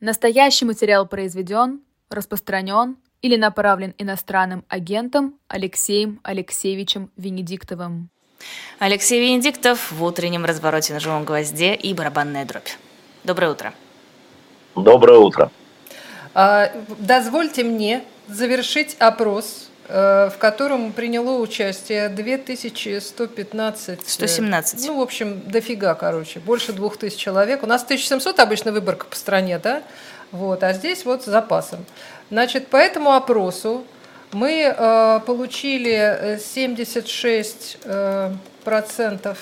Настоящий материал произведен, распространен или направлен иностранным агентом Алексеем Алексеевичем Венедиктовым. Алексей Венедиктов в утреннем развороте на живом гвозде и барабанная дробь. Доброе утро. Доброе утро. А, дозвольте мне завершить опрос, в котором приняло участие 2115... 117. Ну, в общем, дофига, короче, больше 2000 человек. У нас 1700 обычно выборка по стране, да? Вот, а здесь вот с запасом. Значит, по этому опросу мы э, получили 76 э, процентов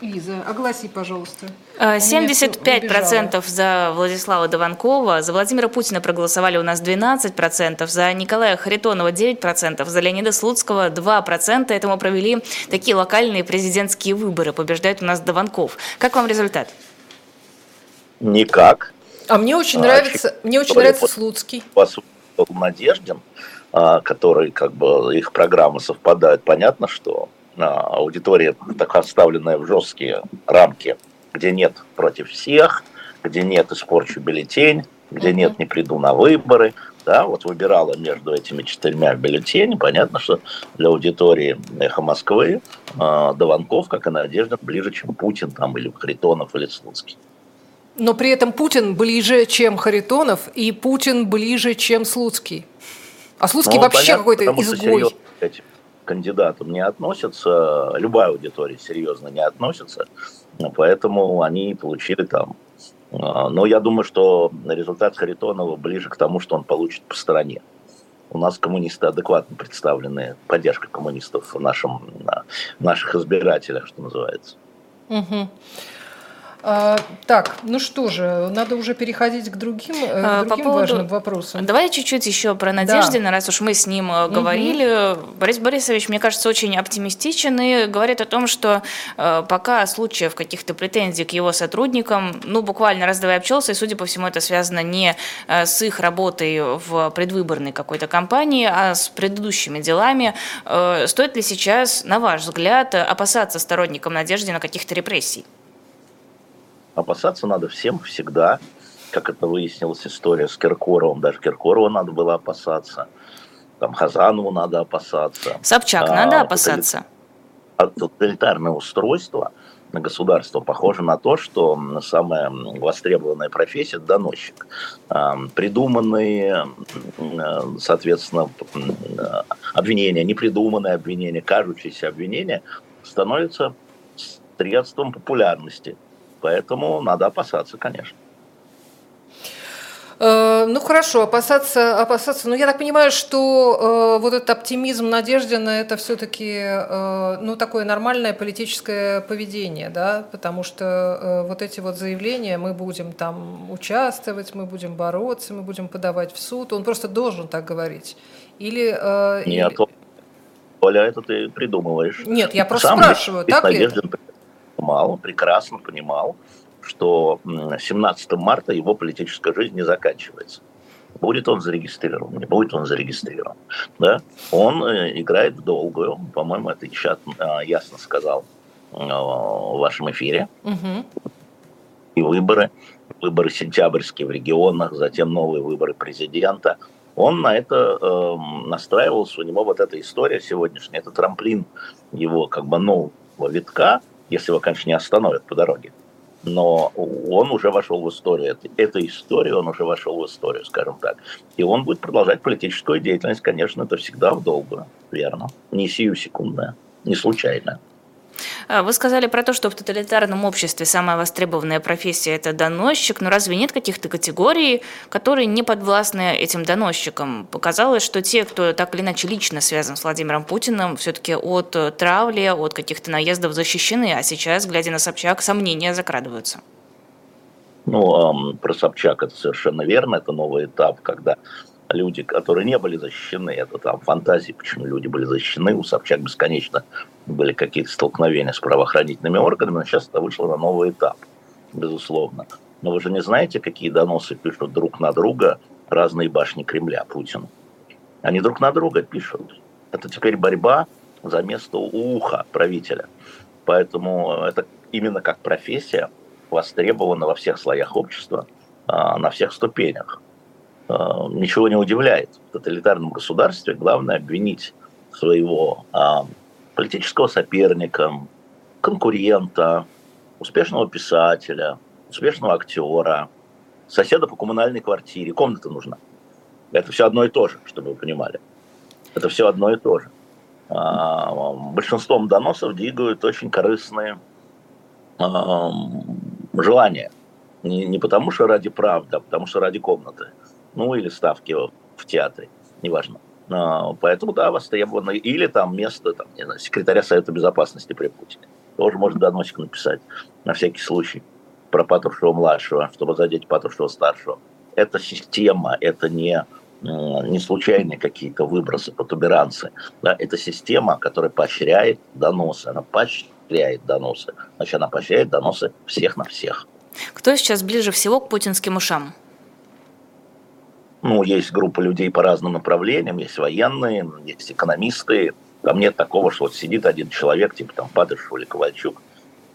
Лиза, огласи, пожалуйста. 75% э, за Владислава Дованкова, за Владимира Путина проголосовали у нас 12%, за Николая Харитонова 9%, за Леонида Слуцкого 2%. Это мы провели такие локальные президентские выборы. Побеждает у нас Дованков. Как вам результат? Никак. А мне очень а, нравится, мне очень нравится Слуцкий. Был Надеждин, а, который как бы их программы совпадают. Понятно, что аудитория так оставленная в жесткие рамки, где нет против всех, где нет испорчу бюллетень, где нет не приду на выборы, да, вот выбирала между этими четырьмя бюллетенями, понятно, что для аудитории «Эхо Москвы» э, Дованков, как и Надежда, ближе, чем Путин там, или Харитонов, или Слуцкий. Но при этом Путин ближе, чем Харитонов, и Путин ближе, чем Слуцкий. А Слуцкий ну, вообще какой-то изгой кандидатам не относятся, любая аудитория серьезно не относится, поэтому они получили там. А, но я думаю, что результат Харитонова ближе к тому, что он получит по стране. У нас коммунисты адекватно представлены, поддержка коммунистов в, нашем, в наших избирателях, что называется. Угу. А, так, ну что же, надо уже переходить к другим, э, к другим По поводу... важным вопросам. Давай чуть-чуть еще про Надеждина, да. раз уж мы с ним угу. говорили. Борис Борисович, мне кажется, очень оптимистичен и говорит о том, что э, пока случаев каких-то претензий к его сотрудникам, ну, буквально раз-два обчелся, и, судя по всему, это связано не э, с их работой в предвыборной какой-то кампании, а с предыдущими делами. Э, стоит ли сейчас, на ваш взгляд, опасаться сторонникам Надеждина каких-то репрессий? Опасаться надо всем всегда. Как это выяснилась история с Киркоровым. Даже Киркорова надо было опасаться. Там Хазанову надо опасаться. Собчак а, надо опасаться. Тоталитарное устройство на государство похоже на то, что самая востребованная профессия – доносчик. А, придуманные, соответственно, обвинения, непридуманные обвинения, кажущиеся обвинения становятся средством популярности – Поэтому надо опасаться, конечно. Э, ну хорошо, опасаться, опасаться. Но я так понимаю, что э, вот этот оптимизм Надеждина это все-таки э, ну такое нормальное политическое поведение, да, потому что э, вот эти вот заявления, мы будем там участвовать, мы будем бороться, мы будем подавать в суд, он просто должен так говорить. Или э, нет, или... Оля, это ты придумываешь. Нет, я просто Сам спрашиваю, так ли это? Понимал, он прекрасно понимал, что 17 марта его политическая жизнь не заканчивается. Будет он зарегистрирован, не будет он зарегистрирован. Да? Он э, играет в долгую, по-моему, это чат э, ясно сказал э, в вашем эфире. Угу. И выборы, выборы сентябрьские в регионах, затем новые выборы президента. Он на это э, настраивался, у него вот эта история сегодняшняя, это трамплин его как бы нового витка, если его, конечно, не остановят по дороге. Но он уже вошел в историю. Эта история, он уже вошел в историю, скажем так. И он будет продолжать политическую деятельность, конечно, это всегда в долгую, верно. Не сию секундная, не случайная. А, вы сказали про то, что в тоталитарном обществе самая востребованная профессия – это доносчик, но разве нет каких-то категорий, которые не подвластны этим доносчикам? Показалось, что те, кто так или иначе лично связан с Владимиром Путиным, все-таки от травли, от каких-то наездов защищены, а сейчас, глядя на Собчак, сомнения закрадываются. Ну, про Собчак это совершенно верно, это новый этап, когда люди, которые не были защищены, это там фантазии, почему люди были защищены, у Собчак бесконечно были какие-то столкновения с правоохранительными органами, но сейчас это вышло на новый этап, безусловно. Но вы же не знаете, какие доносы пишут друг на друга разные башни Кремля Путину. Они друг на друга пишут. Это теперь борьба за место уха правителя. Поэтому это именно как профессия востребована во всех слоях общества – на всех ступенях. Ничего не удивляет. В тоталитарном государстве главное обвинить своего политического соперника, конкурента, успешного писателя, успешного актера, соседа по коммунальной квартире. Комната нужна. Это все одно и то же, чтобы вы понимали. Это все одно и то же. А, большинством доносов двигают очень корыстные а, желания. Не потому что ради правды, а потому что ради комнаты. Ну или ставки в театре, неважно. А, поэтому, да, востребованы. Или там место там, не знаю, секретаря Совета Безопасности при Путине. Тоже может доносик написать на всякий случай про Патрушева-младшего, чтобы задеть Патрушева-старшего. Это система, это не, не случайные какие-то выбросы, протуберанцы. Да, это система, которая поощряет доносы. Она поощряет доносы. Значит, она поощряет доносы всех на всех. Кто сейчас ближе всего к путинским ушам? Ну, есть группа людей по разным направлениям, есть военные, есть экономисты. Там нет такого, что вот сидит один человек, типа там Патрушев или Ковальчук,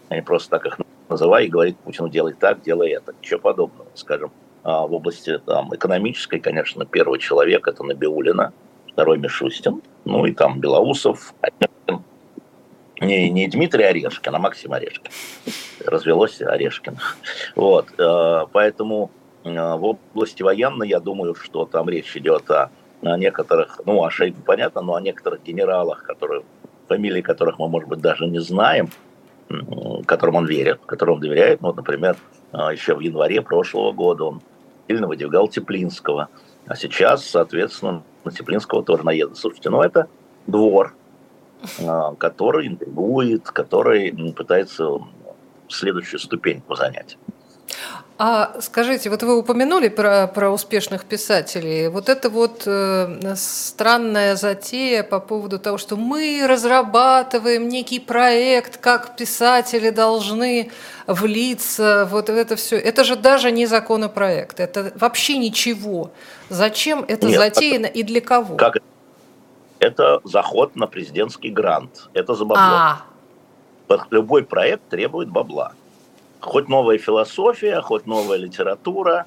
они просто так их называют и говорит Путину делай так, делай это. Ничего подобного, скажем. А в области там, экономической, конечно, первый человек – это Набиулина, второй Мишустин, ну и там Белоусов, не, не Дмитрий Орешкин, а Максим Орешкин. Развелось Орешкин. Вот, э, поэтому в области военной, я думаю, что там речь идет о, о некоторых, ну, о Шейку понятно, но о некоторых генералах, которые, фамилии которых мы, может быть, даже не знаем, которым он верит, которым он доверяет. Ну, вот, например, э, еще в январе прошлого года он сильно выдвигал Теплинского. А сейчас, соответственно, на Теплинского тоже наедут. Слушайте, ну это двор, э, который интригует, который пытается следующую ступеньку занять. А скажите, вот вы упомянули про, про успешных писателей. Вот это вот э, странная затея по поводу того, что мы разрабатываем некий проект, как писатели должны влиться, вот это все. Это же даже не законопроект, это вообще ничего. Зачем это Нет, затеяно и для кого? Как? Это заход на президентский грант. Это за бабло. А. Любой проект требует бабла хоть новая философия, хоть новая литература,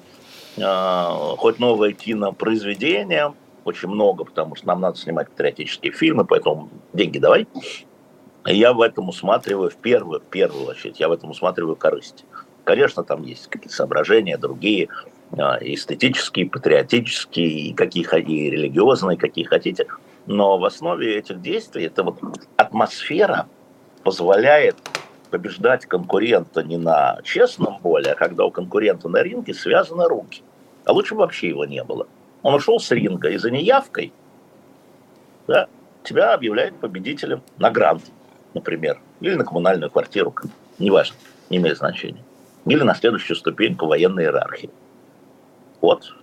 а, хоть новое кинопроизведение, очень много, потому что нам надо снимать патриотические фильмы, поэтому деньги давай. Я в этом усматриваю в первую, в первую очередь, я в этом усматриваю корысть. Конечно, там есть какие-то соображения, другие, а, эстетические, патриотические, какие и религиозные, какие хотите. Но в основе этих действий это вот атмосфера позволяет побеждать конкурента не на честном поле, а когда у конкурента на ринге связаны руки. А лучше вообще его не было. Он ушел с ринга и за неявкой да, тебя объявляют победителем на грант, например, или на коммунальную квартиру, неважно, не имеет значения. Или на следующую ступеньку военной иерархии. Вот.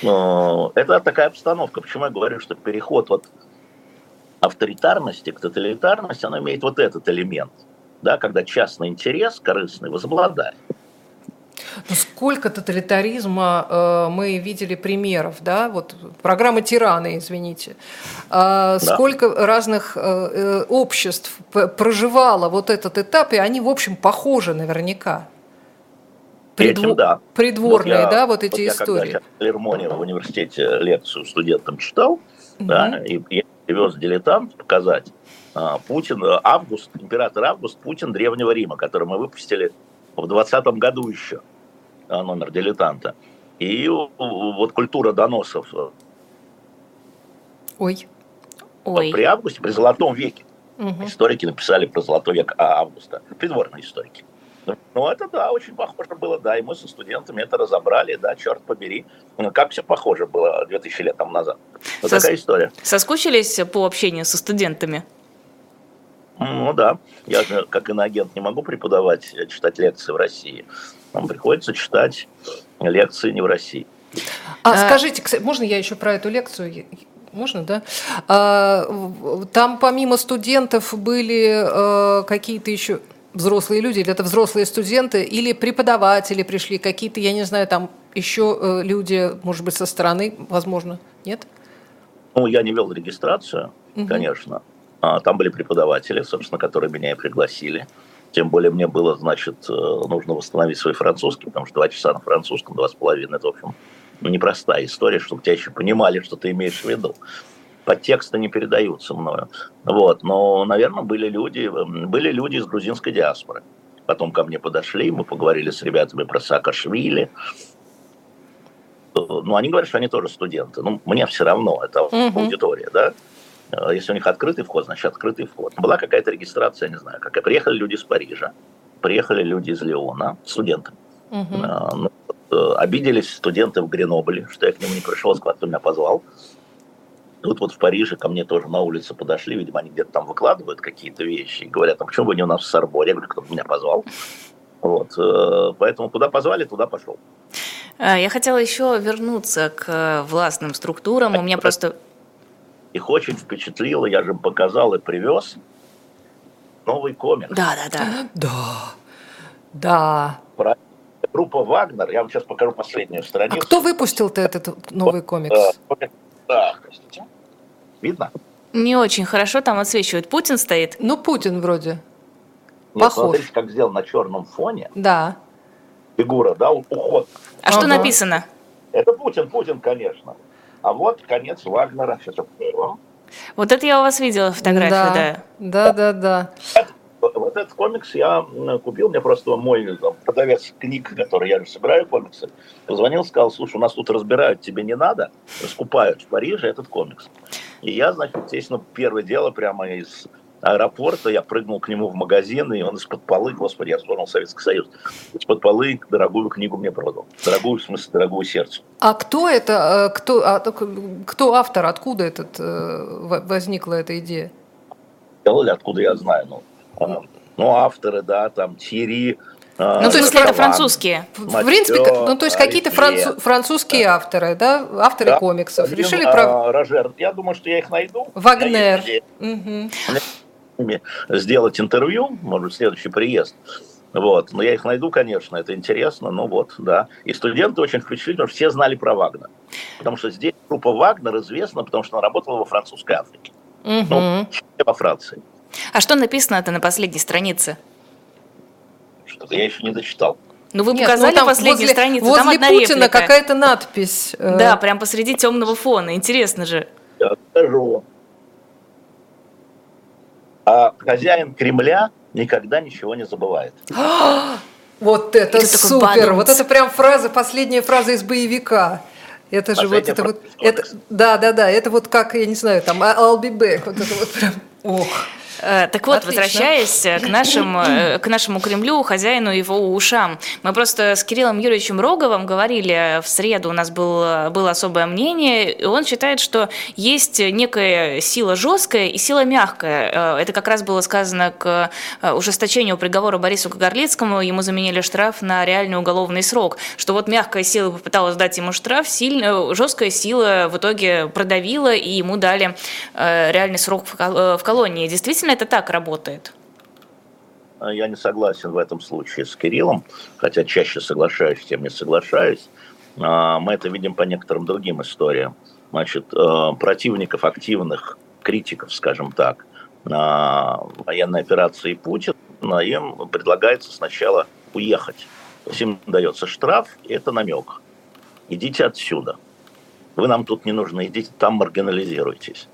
Это такая обстановка. Почему я говорю, что переход от авторитарности к тоталитарности, он имеет вот этот элемент – да, когда частный интерес корыстный возобладает. Ну, сколько тоталитаризма э, мы видели примеров, да, вот программа тираны, извините. Э, да. Сколько разных э, э обществ проживало вот этот этап, и они, в общем, похожи наверняка. Придво... Этим, да. Придворные, вот я, да, вот эти вот истории. Я когда в Лермоне в университете лекцию студентам читал, угу. да, и я привез дилетант показать, Путин, э, Август, император Август, Путин Древнего Рима, который мы выпустили в 20 году еще, а, номер дилетанта. И вот культура доносов э, Ой. Ой. при Августе, при Золотом веке. Угу. Историки написали про Золотой век Августа, придворные историки. Ну, это, да, очень похоже было, да, и мы со студентами это разобрали, да, черт побери. Ну, как все похоже было 2000 лет тому назад. Вот Сос... такая история. Соскучились по общению со студентами? Ну да, я же как иноагент не могу преподавать, э, читать лекции в России. Нам приходится читать лекции не в России. А, а скажите, можно я еще про эту лекцию? Можно, да? А, там помимо студентов были э, какие-то еще взрослые люди, или это взрослые студенты, или преподаватели пришли, какие-то, я не знаю, там еще э, люди, может быть, со стороны, возможно, нет? Ну, я не вел регистрацию, угу. конечно. А, там были преподаватели, собственно, которые меня и пригласили. Тем более мне было, значит, нужно восстановить свой французский, потому что два часа на французском, два с половиной, это, в общем, непростая история, чтобы тебя еще понимали, что ты имеешь в виду подтексты не передаются мною. Вот. Но, наверное, были люди, были люди из грузинской диаспоры. Потом ко мне подошли, мы поговорили с ребятами про Саакашвили. Ну, они говорят, что они тоже студенты. Ну, мне все равно, это угу. аудитория, да? Если у них открытый вход, значит открытый вход. Была какая-то регистрация, не знаю, как. Приехали люди из Парижа, приехали люди из Леона, студенты. Угу. Ну, э, обиделись студенты в Гренобле, что я к ним не пришел, кто меня позвал. Тут вот в Париже ко мне тоже на улице подошли, видимо, они где-то там выкладывают какие-то вещи и говорят, а почему вы не у нас в Сорборе? Я говорю, кто меня позвал. Вот, э, поэтому куда позвали, туда пошел. А, я хотела еще вернуться к властным структурам. У меня просто... Их очень впечатлило, я же показал и привез новый комикс. Да, да, да. Да, да. Про группа Вагнер, я вам сейчас покажу последнюю страницу. А кто выпустил-то этот новый комикс? Э, да, простите. Видно? Не очень хорошо там отсвечивает. Путин стоит? Ну, Путин вроде. Нет, Похож. Смотрите, как сделал на черном фоне. Да. Фигура, да, уход. А ага. что написано? Это Путин, Путин, конечно. А вот конец Вагнера. Сейчас я Вот это я у вас видела фотографию, да. Да, да, да. да вот этот комикс я купил, мне просто мой там, продавец книг, который я же собираю комиксы, позвонил, сказал, слушай, у нас тут разбирают, тебе не надо, скупают в Париже этот комикс. И я, значит, естественно, первое дело прямо из аэропорта, я прыгнул к нему в магазин, и он из-под полы, господи, я вспомнил Советский Союз, из-под полы дорогую книгу мне продал. Дорогую, в смысле, дорогую сердцу. А кто это, э, кто, а, кто автор, откуда этот, э, возникла эта идея? Делали, откуда я знаю, ну, ну, авторы, да, там Тири, а, ну, то есть это французские. В принципе, ну, то есть какие-то француз, французские да. авторы, да, авторы да. комиксов. Один, Решили а, про... Рожер, я думаю, что я их найду. Вагнер. Угу. Сделать интервью, может следующий приезд. Вот. Но я их найду, конечно, это интересно, ну вот, да. И студенты очень впечатлительны, потому что все знали про Вагнер. Потому что здесь группа Вагнер известна, потому что она работала во французской Африке. Угу. Ну, во Франции. А что написано-то на последней странице? Что-то я еще не дочитал. Ну, вы Нет, показали ну, там последнюю возле, страницу, возле там одна Путина какая-то надпись. Э. Да, прям посреди темного фона. Интересно же. Я скажу. А хозяин Кремля никогда ничего не забывает. вот это, это супер! Вот это прям фраза, последняя фраза из боевика. Это же вот это вот, это, да, да, да, это вот как, я не знаю, там, I'll be back, вот это вот прям, ох. Э, так вот, Отлично. возвращаясь э, к нашему, э, к нашему Кремлю, хозяину его ушам. Мы просто с Кириллом Юрьевичем Роговым говорили в среду, у нас был, было особое мнение, и он считает, что есть некая сила жесткая и сила мягкая. Это как раз было сказано к ужесточению приговора Борису Кагарлицкому, ему заменили штраф на реальный уголовный срок, что вот мягкая сила попыталась дать ему штраф, сильно, жесткая сила в итоге продавила, и ему дали реальный срок в колонии. Действительно, действительно это так работает? А я не согласен в этом случае с Кириллом, хотя чаще соглашаюсь, тем не соглашаюсь. А, мы это видим по некоторым другим историям. Значит, э, противников активных, критиков, скажем так, военной операции Путина, им предлагается сначала уехать. Им дается штраф, и это намек. Идите отсюда. Вы нам тут не нужны, идите там маргинализируйтесь.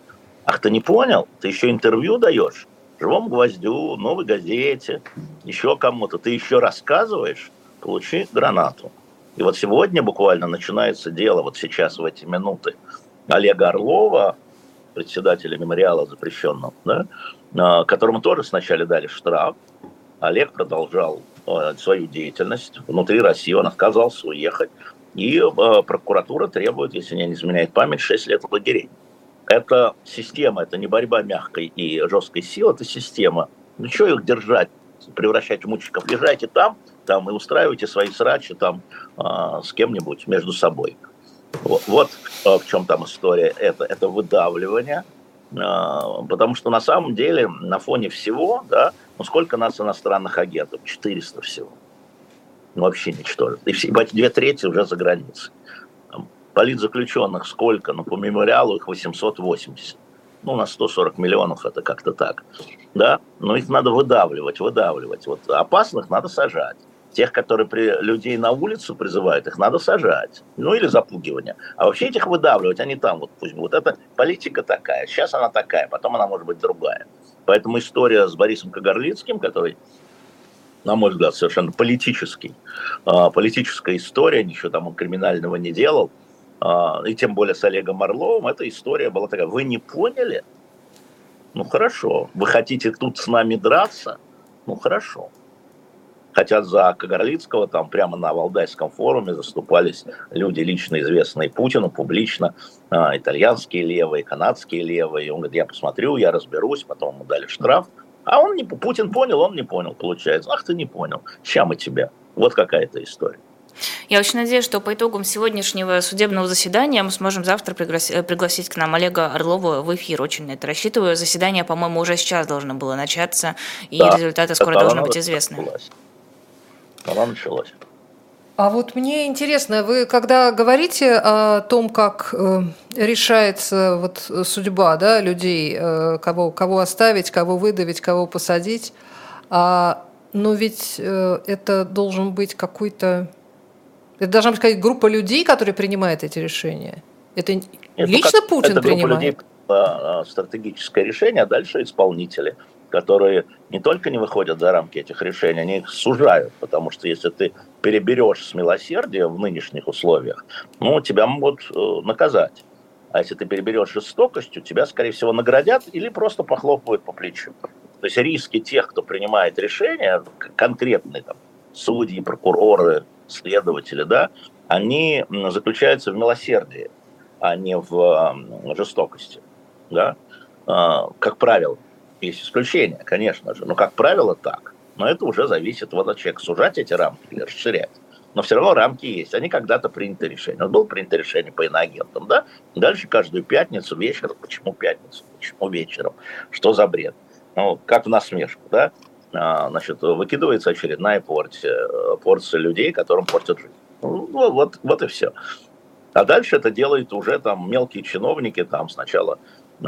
Ах, ты не понял? Ты еще интервью даешь? Живому гвоздю, новой газете, еще кому-то. Ты еще рассказываешь? Получи гранату. И вот сегодня буквально начинается дело, вот сейчас в эти минуты, Олега Орлова, председателя мемориала запрещенного, да, а, которому тоже сначала дали штраф. Олег продолжал а, свою деятельность внутри России, он отказался уехать. И а, прокуратура требует, если не изменяет память, 6 лет лагерей это система, это не борьба мягкой и жесткой силы, это система. Ну что их держать, превращать в мучиков? Езжайте там, там и устраивайте свои срачи там э, с кем-нибудь между собой. Вот, вот в чем там история. Это, это выдавливание, э, потому что на самом деле на фоне всего, да, ну сколько нас иностранных агентов? 400 всего. Ну, вообще ничтожно. И все, две трети уже за границей. Политзаключенных сколько? Ну, по мемориалу их 880. ну, на 140 миллионов это как-то так, да, но их надо выдавливать, выдавливать. Вот опасных надо сажать. Тех, которые при, людей на улицу призывают, их надо сажать. Ну или запугивание. А вообще этих выдавливать, они там вот пусть будут. Это политика такая. Сейчас она такая, потом она может быть другая. Поэтому история с Борисом Кагарлицким, который, на мой взгляд, совершенно политический, а, политическая история, ничего там он криминального не делал, и тем более с Олегом Орловым, эта история была такая, вы не поняли? Ну хорошо. Вы хотите тут с нами драться? Ну хорошо. Хотя за Кагарлицкого там прямо на Валдайском форуме заступались люди, лично известные Путину, публично, э, итальянские левые, канадские левые. И он говорит, я посмотрю, я разберусь, потом ему дали штраф. А он не, Путин понял, он не понял, получается. Ах, ты не понял, ща мы тебя. Вот какая-то история. Я очень надеюсь, что по итогам сегодняшнего судебного заседания мы сможем завтра пригласить, пригласить к нам Олега Орлова в эфир. Очень на это рассчитываю. Заседание, по-моему, уже сейчас должно было начаться, и да, результаты скоро должны быть известны. Началась. Она началась. А вот мне интересно, вы когда говорите о том, как э, решается вот судьба да, людей, э, кого, кого оставить, кого выдавить, кого посадить, а, но ведь э, это должен быть какой-то это должна быть какая-то группа людей, которые принимают эти решения. Это Нет, лично ну, Путин это принимает? Людей, а, стратегическое решение, а дальше исполнители, которые не только не выходят за рамки этих решений, они их сужают, потому что если ты переберешь с милосердия в нынешних условиях, ну, тебя могут э, наказать. А если ты переберешь жестокостью, тебя, скорее всего, наградят или просто похлопают по плечу. То есть риски тех, кто принимает решения, конкретные там, судьи, прокуроры, следователи, да, они заключаются в милосердии, а не в жестокости, да, а, как правило. Есть исключения, конечно же, но как правило так. Но это уже зависит вот от человека, сужать эти рамки или расширять. Но все равно рамки есть. Они когда-то приняты решение. Вот было принято решение по иноагентам, да? Дальше каждую пятницу вечером. Почему пятницу? Почему вечером? Что за бред? Ну, как в насмешку, да? А, значит, выкидывается очередная порция, порция людей, которым портят жизнь. Ну, вот, вот и все. А дальше это делают уже там мелкие чиновники, там сначала э,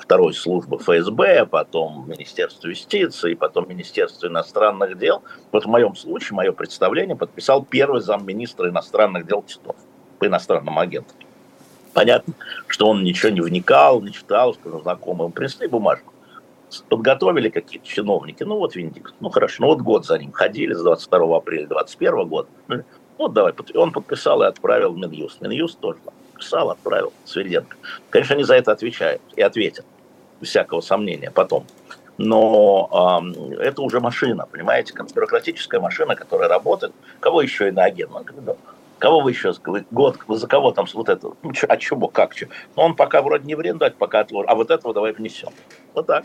второй службы ФСБ, потом Министерство юстиции, потом Министерство иностранных дел. Вот в моем случае, мое представление подписал первый замминистра иностранных дел Титов по иностранным агентам. Понятно, что он ничего не вникал, не читал, сказал знакомым, принесли бумажку подготовили какие-то чиновники, ну вот Венедикт, ну хорошо, ну вот год за ним ходили с 22 апреля 21 года, ну вот давай, он подписал и отправил Минюст, Минюст тоже подписал, отправил Свериденко. Конечно, они за это отвечают и ответят, всякого сомнения, потом. Но э, это уже машина, понимаете, бюрократическая машина, которая работает. Кого еще и на агент? Кого вы еще, год, за кого там вот это, ну, а чего, как, что? Ну, он пока вроде не в арендовать, пока отложим, а вот этого давай внесем. Вот так.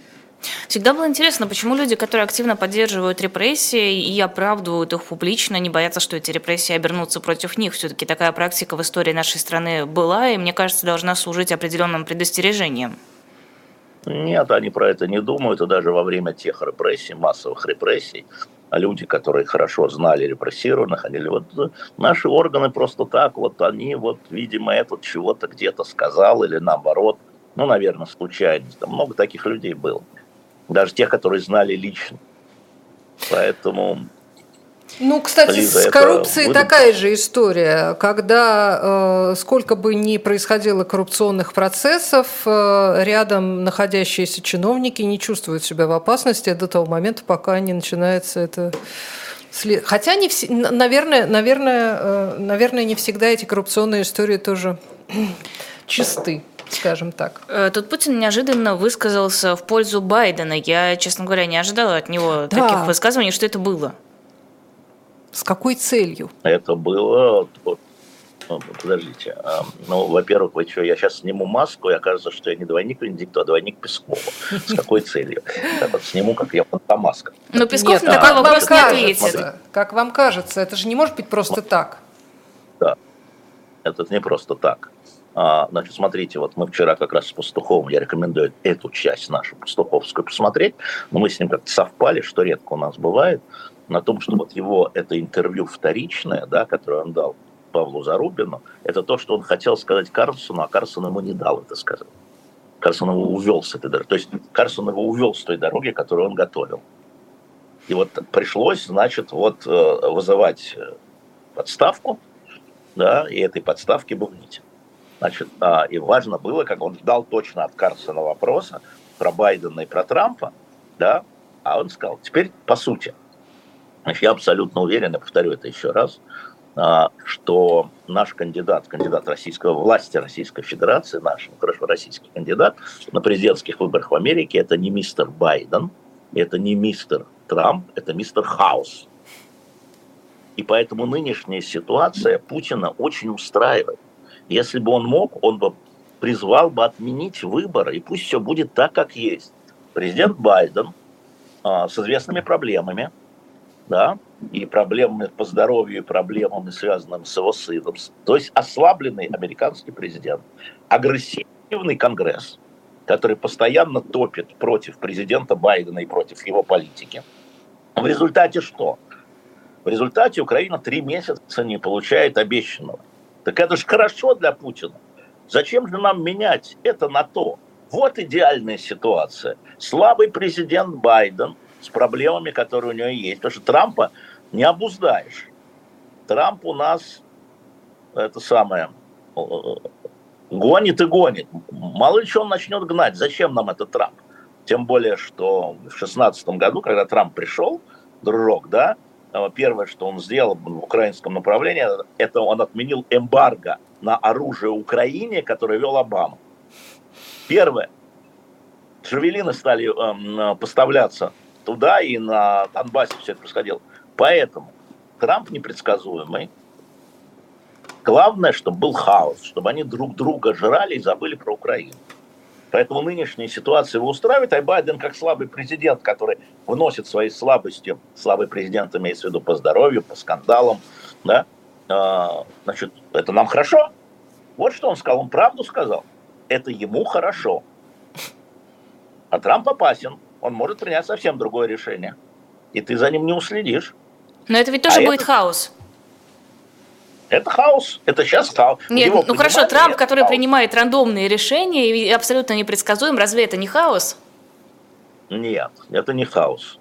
Всегда было интересно, почему люди, которые активно поддерживают репрессии и оправдывают их публично, не боятся, что эти репрессии обернутся против них. Все-таки такая практика в истории нашей страны была, и, мне кажется, должна служить определенным предостережением. Нет, они про это не думают, и даже во время тех репрессий, массовых репрессий, люди, которые хорошо знали репрессированных, они говорили, вот наши органы просто так, вот они, вот, видимо, этот чего-то где-то сказал, или наоборот, ну, наверное, случайность. Там много таких людей было даже тех, которые знали лично. Поэтому ну, кстати, Лиза, с коррупцией это... такая же история, когда э, сколько бы ни происходило коррупционных процессов, э, рядом находящиеся чиновники не чувствуют себя в опасности до того момента, пока не начинается это Хотя не все, наверное, наверное, э, наверное, не всегда эти коррупционные истории тоже чисты скажем так. Э, тут Путин неожиданно высказался в пользу Байдена. Я, честно говоря, не ожидала от него да. таких высказываний. Что это было? С какой целью? Это было... Ну, подождите. А, ну, во-первых, вы что, я сейчас сниму маску, и окажется, что я не двойник Венедикту, а двойник Пескова. С какой целью? Так вот, сниму, как я маска. Но Песков Нет, на такой а, вопрос не ответит. Как вам кажется, это же не может быть просто так. Да, это не просто так. А, значит, смотрите, вот мы вчера как раз с Пастуховым, я рекомендую эту часть нашу Пастуховскую посмотреть, но мы с ним как-то совпали, что редко у нас бывает, на том, что вот его это интервью вторичное, да, которое он дал Павлу Зарубину, это то, что он хотел сказать Карлсону, а Карлсон ему не дал это сказать. Карсон его увел с этой дороги. То есть Карсон его увел с той дороги, которую он готовил. И вот пришлось, значит, вот э, вызывать э, подставку, да, и этой подставки митинг. Значит, а, и важно было, как он ждал точно от Карсона вопроса про Байдена и про Трампа, да, а он сказал, теперь по сути. Я абсолютно уверен, я повторю это еще раз, а, что наш кандидат, кандидат российского власти Российской Федерации, наш, ну, хорошо, российский кандидат на президентских выборах в Америке, это не мистер Байден, это не мистер Трамп, это мистер Хаус. И поэтому нынешняя ситуация Путина очень устраивает. Если бы он мог, он бы призвал бы отменить выборы, и пусть все будет так, как есть. Президент Байден а, с известными проблемами, да, и проблемами по здоровью, и проблемами, связанными с его сыном. То есть ослабленный американский президент, агрессивный Конгресс, который постоянно топит против президента Байдена и против его политики. В результате что? В результате Украина три месяца не получает обещанного. Так это же хорошо для Путина. Зачем же нам менять это на то? Вот идеальная ситуация. Слабый президент Байден с проблемами, которые у него есть. Потому что Трампа не обуздаешь. Трамп у нас это самое гонит и гонит. Мало ли что он начнет гнать. Зачем нам этот Трамп? Тем более, что в 2016 году, когда Трамп пришел, дружок, да, первое, что он сделал в украинском направлении, это он отменил эмбарго на оружие Украине, которое вел Обама. Первое. Джавелины стали э, поставляться туда, и на Донбассе все это происходило. Поэтому Трамп непредсказуемый. Главное, чтобы был хаос, чтобы они друг друга жрали и забыли про Украину. Поэтому нынешняя ситуация его устраивает, а Байден как слабый президент, который выносит свои слабости, слабый президент имеется в виду по здоровью, по скандалам, да, а, значит, это нам хорошо. Вот что он сказал, он правду сказал. Это ему хорошо. А Трамп опасен, он может принять совсем другое решение. И ты за ним не уследишь. Но это ведь тоже а будет это... хаос. Это хаос. Это сейчас хаос. Нет, Его ну хорошо, Трамп, который хаос. принимает рандомные решения и абсолютно непредсказуем, разве это не хаос? Нет, это не хаос.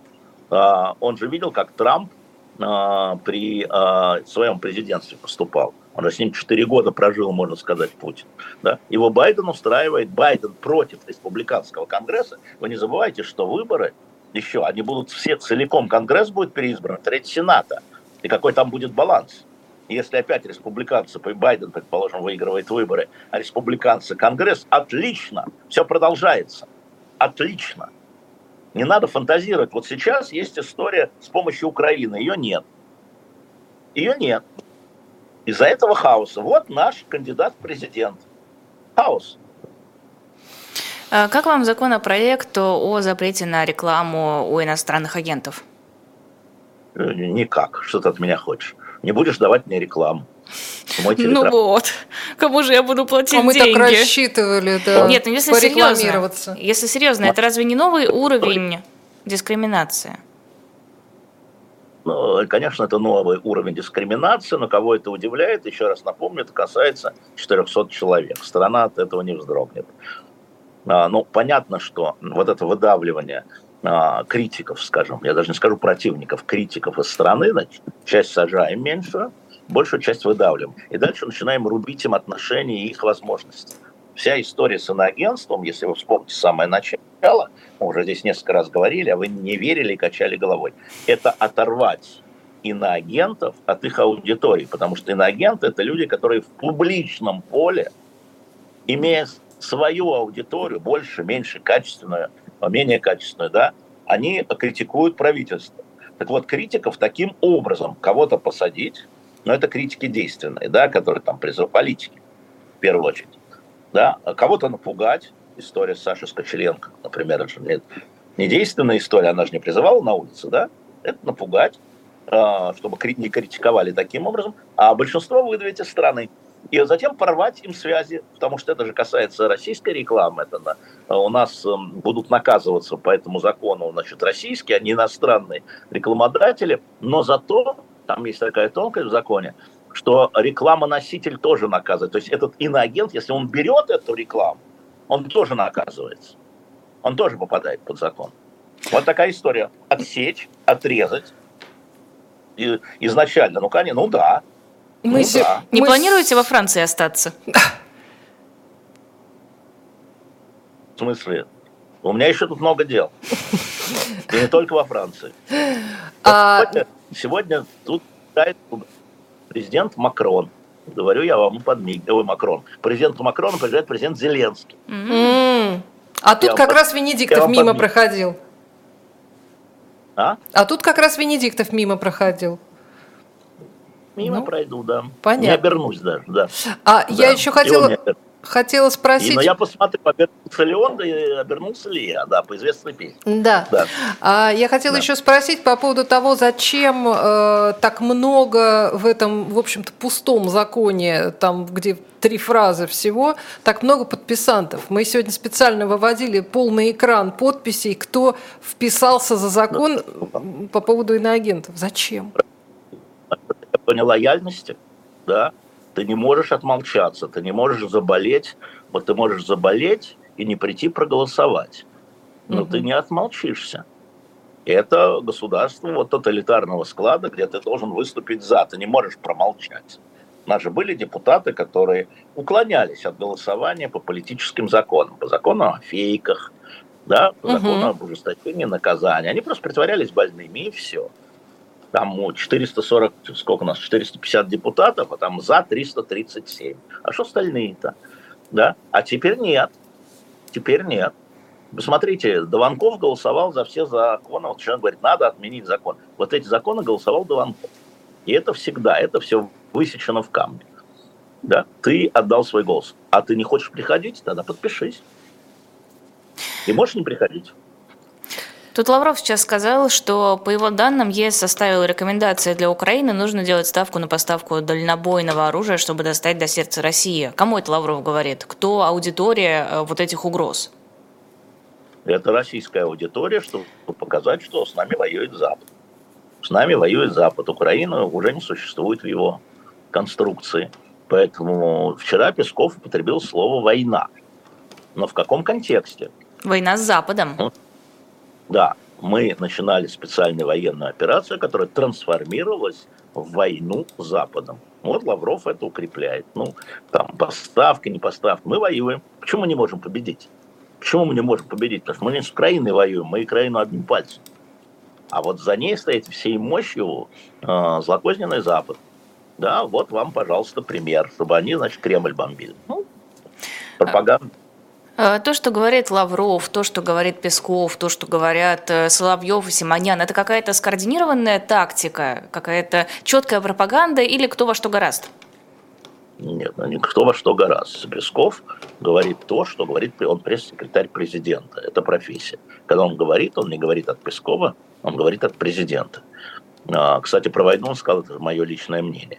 А, он же видел, как Трамп а, при а, своем президентстве поступал. Он же с ним 4 года прожил, можно сказать, Путин. Да? Его Байден устраивает, Байден против республиканского конгресса. Вы не забывайте, что выборы еще, они будут все целиком, конгресс будет переизбран, треть сената. И какой там будет баланс? Если опять республиканцы, Байден, предположим, выигрывает выборы, а республиканцы Конгресс, отлично, все продолжается. Отлично. Не надо фантазировать. Вот сейчас есть история с помощью Украины. Ее нет. Ее нет. Из-за этого хаоса. Вот наш кандидат в президент. Хаос. А как вам законопроект о запрете на рекламу у иностранных агентов? Э, никак. Что ты от меня хочешь? Не будешь давать мне рекламу. Ну вот, кому же я буду платить а мы деньги? так рассчитывали, да, Нет, ну если серьезно, если серьезно, это разве не новый уровень дискриминации? Ну, конечно, это новый уровень дискриминации, но кого это удивляет, еще раз напомню, это касается 400 человек. Страна от этого не вздрогнет. А, ну, понятно, что вот это выдавливание а, критиков, скажем, я даже не скажу противников, критиков из страны, значит, часть сажаем меньше, большую часть выдавливаем. И дальше начинаем рубить им отношения и их возможности. Вся история с иноагентством, если вы вспомните самое начало, мы уже здесь несколько раз говорили, а вы не верили и качали головой, это оторвать иноагентов от их аудитории, потому что иноагенты – это люди, которые в публичном поле, имея свою аудиторию, больше, меньше, качественную, менее качественную, да, они критикуют правительство. Так вот, критиков таким образом кого-то посадить, но это критики действенные, да, которые там призывают политики, в первую очередь, да, кого-то напугать, история с Сашей Скочеленко, например, это же не, не действенная история, она же не призывала на улице, да, это напугать, а, чтобы не критиковали таким образом, а большинство выдавить из страны и затем порвать им связи, потому что это же касается российской рекламы. Это на, у нас эм, будут наказываться по этому закону значит, российские, а не иностранные рекламодатели, но зато, там есть такая тонкость в законе, что реклама-носитель тоже наказывает. То есть этот иноагент, если он берет эту рекламу, он тоже наказывается. Он тоже попадает под закон. Вот такая история. Отсечь, отрезать. И, изначально, ну, конечно, ну да. Мы ну, се... да. Не Мы... планируете во Франции остаться? В смысле? У меня еще тут много дел. И не только во Франции. А... Сегодня, сегодня тут президент Макрон. Говорю я вам, подмигиваю Макрон. Президенту Макрона приезжает президент Зеленский. Mm-hmm. А тут я как раз Венедиктов мимо проходил. А? А тут как раз Венедиктов мимо проходил. Мимо ну, пройду, да. Понятно. Не обернусь даже, да. А да. я еще хотела... Хотела спросить... И, но я посмотрю, обернулся ли он, да и обернулся ли я, да, по известной песне. Да. да. А, я хотела да. еще спросить по поводу того, зачем э, так много в этом, в общем-то, пустом законе, там, где три фразы всего, так много подписантов. Мы сегодня специально выводили полный экран подписей, кто вписался за закон ну, по поводу иноагентов. Зачем? По нелояльности, да, ты не можешь отмолчаться, ты не можешь заболеть, вот ты можешь заболеть и не прийти проголосовать, но угу. ты не отмолчишься. Это государство вот тоталитарного склада, где ты должен выступить за, ты не можешь промолчать. У нас же были депутаты, которые уклонялись от голосования по политическим законам, по закону о фейках, да, по закону об ужесточении наказания. Они просто притворялись больными, и все там 440, сколько у нас, 450 депутатов, а там за 337. А что остальные-то? Да? А теперь нет. Теперь нет. Посмотрите, Дованков голосовал за все законы. Вот человек говорит, надо отменить закон. Вот эти законы голосовал Дованков. И это всегда, это все высечено в камне. Да? Ты отдал свой голос. А ты не хочешь приходить, тогда подпишись. И можешь не приходить. Тут Лавров сейчас сказал, что, по его данным, ЕС составил рекомендации для Украины, нужно делать ставку на поставку дальнобойного оружия, чтобы достать до сердца России. Кому это Лавров говорит? Кто аудитория э, вот этих угроз? Это российская аудитория, чтобы показать, что с нами воюет Запад. С нами воюет Запад. Украина уже не существует в его конструкции. Поэтому вчера Песков употребил слово «война». Но в каком контексте? Война с Западом. Ну, да, мы начинали специальную военную операцию, которая трансформировалась в войну с Западом. Вот Лавров это укрепляет. Ну, там, поставка, не поставка. Мы воюем. Почему мы не можем победить? Почему мы не можем победить? Потому что мы не с Украиной воюем, мы Украину одним пальцем. А вот за ней стоит всей мощью э, злокозненный Запад. Да, вот вам, пожалуйста, пример, чтобы они, значит, Кремль бомбили. Ну, пропаганда. Э, то, что говорит Лавров, то, что говорит Песков, то, что говорят э, Соловьев и Симонян, это какая-то скоординированная тактика, какая-то четкая пропаганда или кто во что гораст? Нет, ну никто во что гораст. Песков говорит то, что говорит он пресс-секретарь президента. Это профессия. Когда он говорит, он не говорит от Пескова, он говорит от президента. А, кстати, про войну он сказал, это мое личное мнение,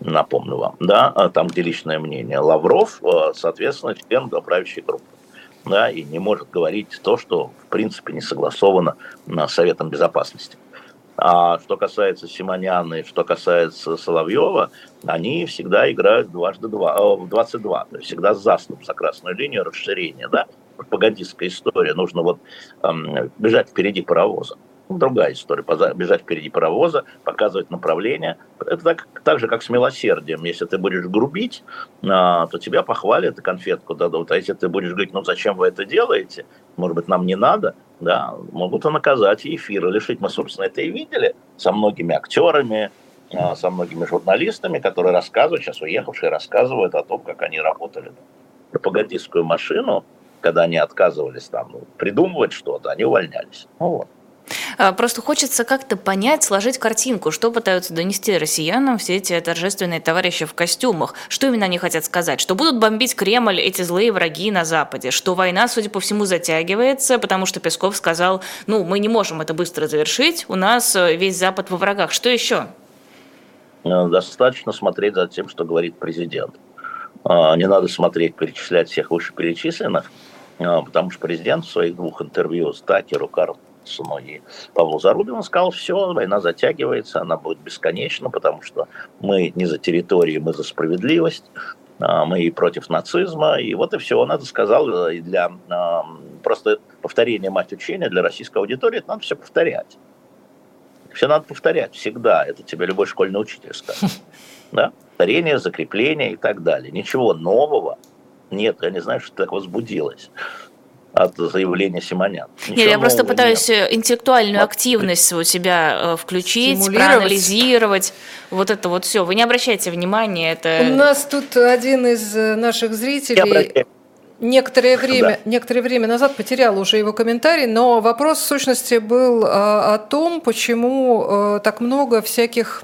напомню вам. Да, а там, где личное мнение. Лавров, э, соответственно, член правящей группы да, и не может говорить то, что в принципе не согласовано с Советом Безопасности. А что касается Симоняна и что касается Соловьева, они всегда играют дважды два, э, в 22, то есть всегда с заступ, за красную линию расширения, да, пропагандистская история, нужно вот эм, бежать впереди паровоза другая история. Бежать впереди паровоза, показывать направление. Это так, так же, как с милосердием. Если ты будешь грубить, а, то тебя похвалят и конфетку дадут. А если ты будешь говорить, ну зачем вы это делаете? Может быть, нам не надо? Да, могут и наказать, и эфира лишить. Мы, собственно, это и видели со многими актерами, а, со многими журналистами, которые рассказывают, сейчас уехавшие, рассказывают о том, как они работали. Пропагандистскую машину, когда они отказывались там ну, придумывать что-то, они увольнялись. Ну, вот. А, просто хочется как-то понять, сложить картинку, что пытаются донести россиянам все эти торжественные товарищи в костюмах. Что именно они хотят сказать? Что будут бомбить Кремль эти злые враги на Западе? Что война, судя по всему, затягивается, потому что Песков сказал, ну, мы не можем это быстро завершить, у нас э, весь Запад во врагах. Что еще? Э, достаточно смотреть за тем, что говорит президент. А, не надо смотреть, перечислять всех вышеперечисленных, а, потому что президент в своих двух интервью с Такеру Карл Ельцину и Павлу Зарубину, сказал, все, война затягивается, она будет бесконечна, потому что мы не за территорию, мы за справедливость. мы против нацизма, и вот и все, он это сказал, и для просто повторения мать учения для российской аудитории, это надо все повторять. Все надо повторять всегда, это тебе любой школьный учитель скажет. Да? Повторение, закрепление и так далее. Ничего нового нет, я не знаю, что так возбудилось от заявления Симонян. Ничего нет, я просто пытаюсь нет. Э, интеллектуальную вот. активность у себя э, включить, проанализировать. Вот это вот все. Вы не обращайте внимания. Это... У нас тут один из э, наших зрителей некоторое время, да. некоторое время назад потерял уже его комментарий, но вопрос в сущности был о том, почему так много всяких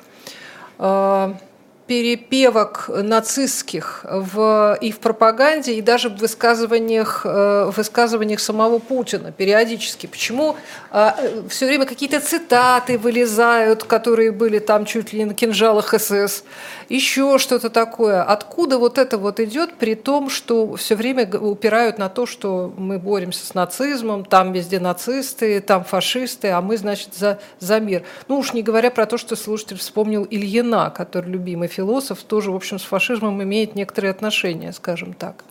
перепевок нацистских в, и в пропаганде, и даже в высказываниях, э, в высказываниях самого Путина периодически. Почему э, все время какие-то цитаты вылезают, которые были там чуть ли не на кинжалах СС, еще что-то такое. Откуда вот это вот идет, при том, что все время упирают на то, что мы боремся с нацизмом, там везде нацисты, там фашисты, а мы, значит, за, за мир. Ну уж не говоря про то, что слушатель вспомнил Ильина, который любимый философ, тоже, в общем, с фашизмом имеет некоторые отношения, скажем так.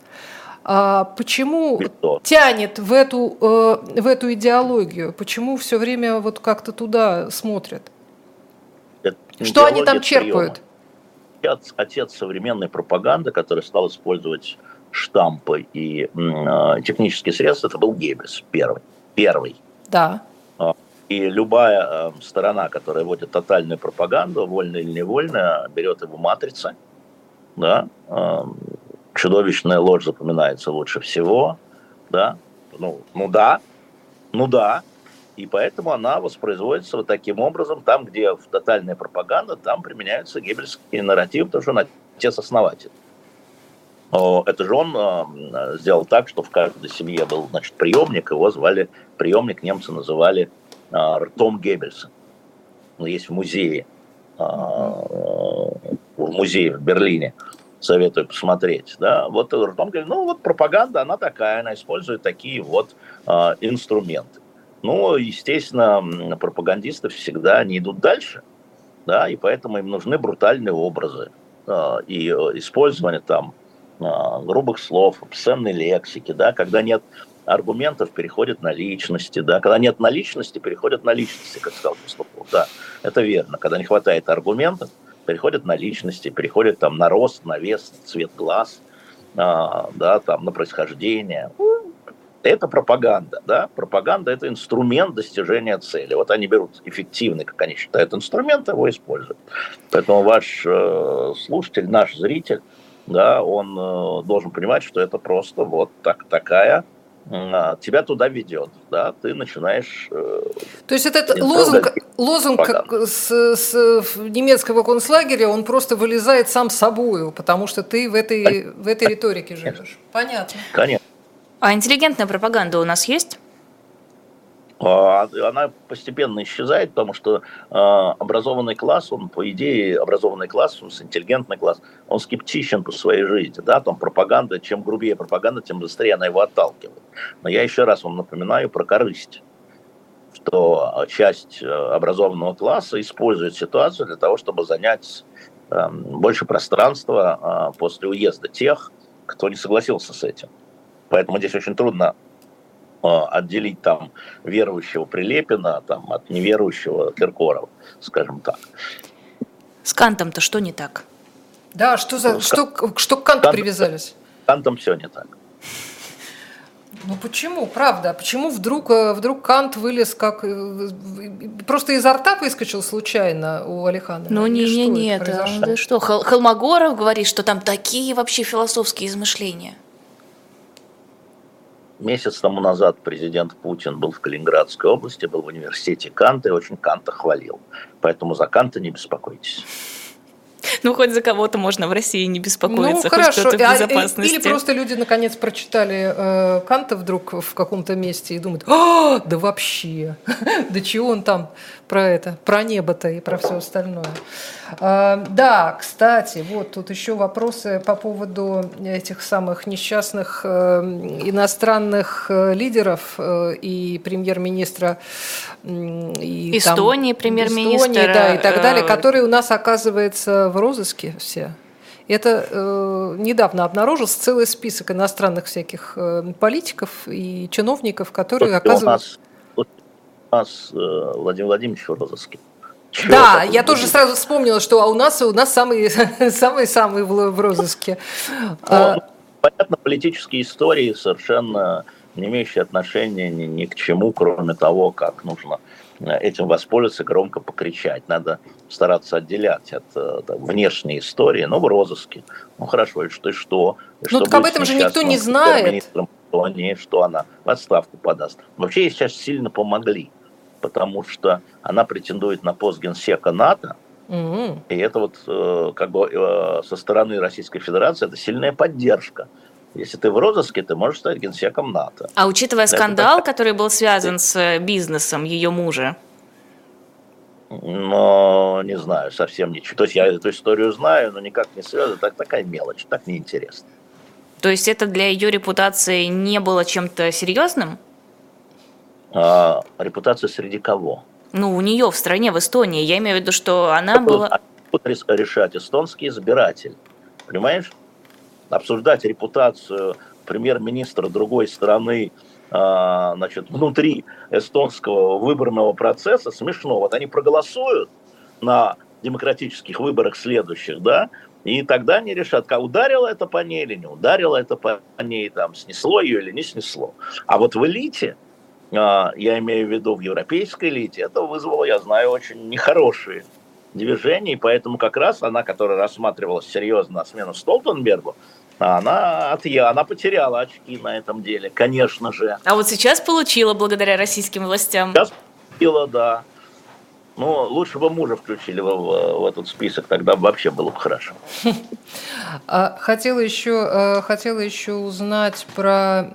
А почему тянет в эту, э, в эту идеологию? Почему все время вот как-то туда смотрят? Это Что они там черпают? Отец, отец современной пропаганды, который стал использовать штампы и э, технические средства, это был Геббельс первый. Первый. Да. И любая э, сторона, которая вводит тотальную пропаганду, вольно или невольно, берет его матрицы. Да? Э, чудовищная ложь запоминается лучше всего. Да? Ну, ну да, ну да. И поэтому она воспроизводится вот таким образом. Там, где в тотальная пропаганда, там применяются геббельские нарративы, потому что он отец-основатель. Это же он э, сделал так, что в каждой семье был значит, приемник, его звали, приемник немцы называли а, ртом Геббельса. Он есть в музее, а, в музее в Берлине. Советую посмотреть. Да? Вот ртом Геббельса. Ну, вот пропаганда, она такая, она использует такие вот а, инструменты. Ну, естественно, пропагандисты всегда не идут дальше, да, и поэтому им нужны брутальные образы и использование там грубых слов, обсценной лексики, да, когда нет аргументов переходят на личности, да, когда нет наличности, переходят на личности, как сказал Пастухов, да, это верно, когда не хватает аргументов, переходят на личности, переходят там на рост, на вес, цвет глаз, а, да, там на происхождение, это пропаганда, да, пропаганда это инструмент достижения цели. Вот они берут эффективный, как они считают, инструмент, его используют. Поэтому ваш э, слушатель, наш зритель, да, он э, должен понимать, что это просто вот так, такая тебя туда ведет, да, ты начинаешь... Э, То есть этот лозунг, лозунг с, с немецкого концлагеря, он просто вылезает сам собою, потому что ты в этой, в этой риторике живешь. Понятно. Конечно. А интеллигентная пропаганда у нас есть? А, она постепенно исчезает, потому что а, образованный класс, он, по идее, образованный класс, интеллигентный класс, он скептичен по своей жизни, да, там пропаганда, чем грубее пропаганда, тем быстрее она его отталкивает. Но я еще раз вам напоминаю про корысть, что часть э, образованного класса использует ситуацию для того, чтобы занять эм, больше пространства а, после уезда тех, кто не согласился с этим. Поэтому здесь очень трудно отделить там верующего Прилепина там, от неверующего Киркорова, скажем так. С Кантом-то что не так? Да, что, за, что, что к Канту Кант, привязались? С Кантом все не так. Ну почему, правда? Почему вдруг, э, вдруг Кант вылез как... Э, просто изо рта выскочил случайно у Алехандра? Ну не, не, не, это, да что, Холмогоров говорит, что там такие вообще философские измышления – Месяц тому назад президент Путин был в Калининградской области, был в университете Канта и очень Канта хвалил. Поэтому за Канта не беспокойтесь. Ну, хоть за кого-то можно в России не беспокоиться, ну, хорошо. хоть кто-то в безопасности. Или просто люди наконец прочитали э, Канта вдруг в каком-то месте и думают, а, да вообще, да чего он там про это, про небо-то и про все остальное. А, да, кстати, вот тут еще вопросы по поводу этих самых несчастных э, иностранных э, лидеров э, и премьер-министра и Эстонии, премьер-министра. да, и так далее, которые у нас, оказывается, в розыске все. Это э, недавно обнаружился целый список иностранных всяких э, политиков и чиновников, которые оказываются... У нас, у нас э, Владимир Владимирович в розыске. Чего да, я тоже сразу вспомнила, что у нас у нас самые самые самые в розыске. Ну, а... Понятно, политические истории совершенно не имеющие отношения ни, ни к чему, кроме того, как нужно э, этим воспользоваться, громко покричать. Надо стараться отделять от э, там, внешней истории, но в розыске. Ну хорошо, и что, и что? И ну так об этом же никто не знает. Что, они, что она в отставку подаст. Вообще ей сейчас сильно помогли, потому что она претендует на пост генсека НАТО, mm И это вот э, как бы со стороны Российской Федерации это сильная поддержка. Если ты в розыске, ты можешь стать генсеком НАТО. А учитывая да, скандал, который был связан с э, бизнесом ее мужа? Но не знаю, совсем ничего. То есть я эту историю знаю, но никак не связано. Так, такая мелочь, так неинтересно. То есть это для ее репутации не было чем-то серьезным? А, репутация среди кого? Ну, у нее в стране, в Эстонии. Я имею в виду, что она это была... Решать эстонский избиратель. Понимаешь? обсуждать репутацию премьер-министра другой страны а, значит, внутри эстонского выборного процесса смешно. Вот они проголосуют на демократических выборах следующих, да, и тогда они решат, как ударило это по ней или не ударило это по ней, там, снесло ее или не снесло. А вот в элите, я имею в виду в европейской элите, это вызвало, я знаю, очень нехорошие движения, и поэтому как раз она, которая рассматривалась серьезно на смену Столтенбергу, она, от, она потеряла очки на этом деле, конечно же. А вот сейчас получила благодаря российским властям. Сейчас получила, да. Ну, лучше бы мужа включили в, в, в этот список, тогда вообще было бы хорошо. А, хотела еще, э, хотела еще узнать про,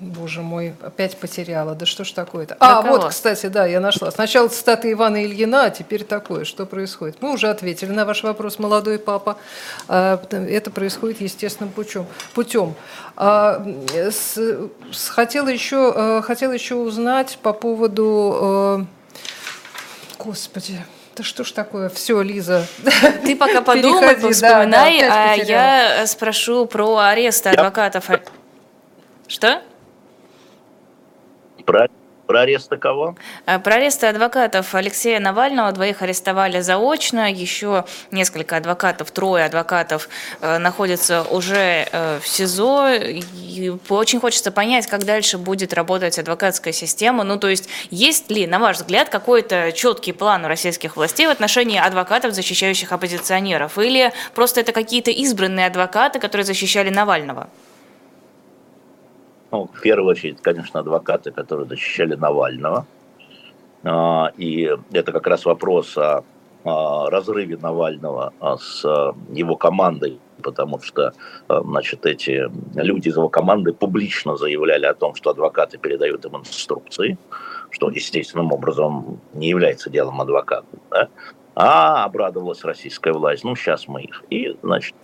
боже мой, опять потеряла, да что ж такое-то? А, вот, кстати, да, я нашла. Сначала цитата Ивана Ильина, а теперь такое, что происходит? Мы уже ответили на ваш вопрос, молодой папа. А, это происходит естественным путем. путем. А, хотела еще, э, хотела еще узнать по поводу э, Господи, да что ж такое? Все, Лиза. Ты пока подумай, вспоминай, да, а я спрошу про арест адвокатов. Что? Про про аресты кого? Э, про аресты адвокатов Алексея Навального. Двоих арестовали заочно. Еще несколько адвокатов, трое адвокатов э, находятся уже э, в СИЗО. И очень хочется понять, как дальше будет работать адвокатская система. Ну, то есть, есть ли, на ваш взгляд, какой-то четкий план у российских властей в отношении адвокатов, защищающих оппозиционеров? Или просто это какие-то избранные адвокаты, которые защищали Навального? Ну, в первую очередь, конечно, адвокаты, которые защищали Навального. А, и это как раз вопрос о, разрыве Навального а, с его командой, потому что, а, значит, эти люди из его команды публично заявляли о том, что адвокаты передают им инструкции, что естественным образом не является делом адвоката. Да? А обрадовалась российская власть, ну, сейчас мы их. И, значит,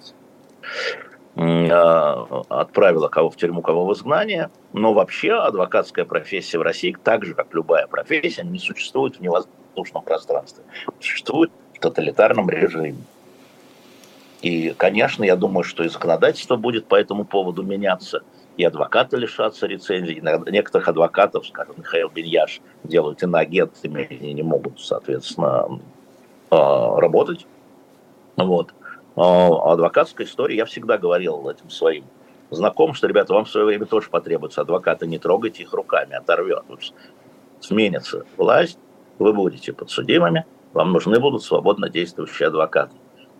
а, отправила кого в тюрьму, кого в изгнание. Но вообще адвокатская профессия в России, так же, как любая профессия, не существует в невоздушном пространстве. Существует в тоталитарном режиме. И, конечно, я думаю, что и законодательство будет по этому поводу меняться, и адвокаты лишатся рецензий. Некоторых адвокатов, скажем, Михаил Беньяш, делают иноагентами и не могут, соответственно, а, работать. Вот. А, адвокатской истории я всегда говорил этим своим знакомым, что, ребята, вам в свое время тоже потребуется адвокаты, не трогайте их руками, оторвет. Сменится власть, вы будете подсудимыми, вам нужны будут свободно действующие адвокаты,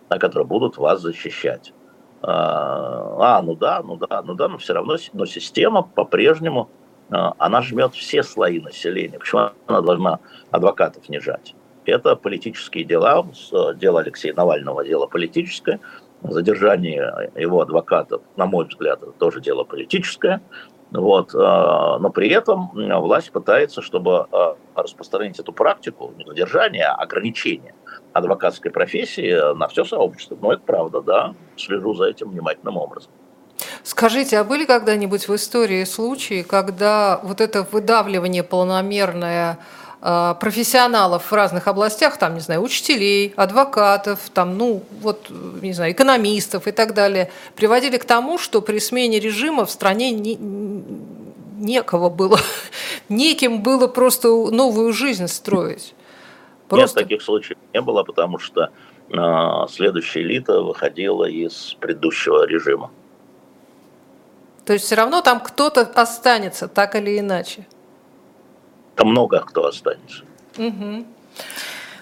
которые будут вас защищать. А, а, ну да, ну да, ну да, но все равно, но система по-прежнему, а, она жмет все слои населения. Почему она должна адвокатов не жать? Это политические дела. Дело Алексея Навального – дело политическое. Задержание его адвокатов, на мой взгляд, это тоже дело политическое. Вот. А, но при этом власть пытается, чтобы а, распространить эту практику, не задержание, а ограничение адвокатской профессии на все сообщество. Но это правда, да, слежу за этим внимательным образом. Скажите, а были когда-нибудь в истории случаи, когда вот это выдавливание полномерное э, профессионалов в разных областях, там, не знаю, учителей, адвокатов, там, ну, вот, не знаю, экономистов и так далее, приводили к тому, что при смене режима в стране не, некого было, неким было просто новую жизнь строить. Просто... Нет, таких случаев не было, потому что э, следующая элита выходила из предыдущего режима. То есть все равно там кто-то останется, так или иначе. Там много кто останется. Угу.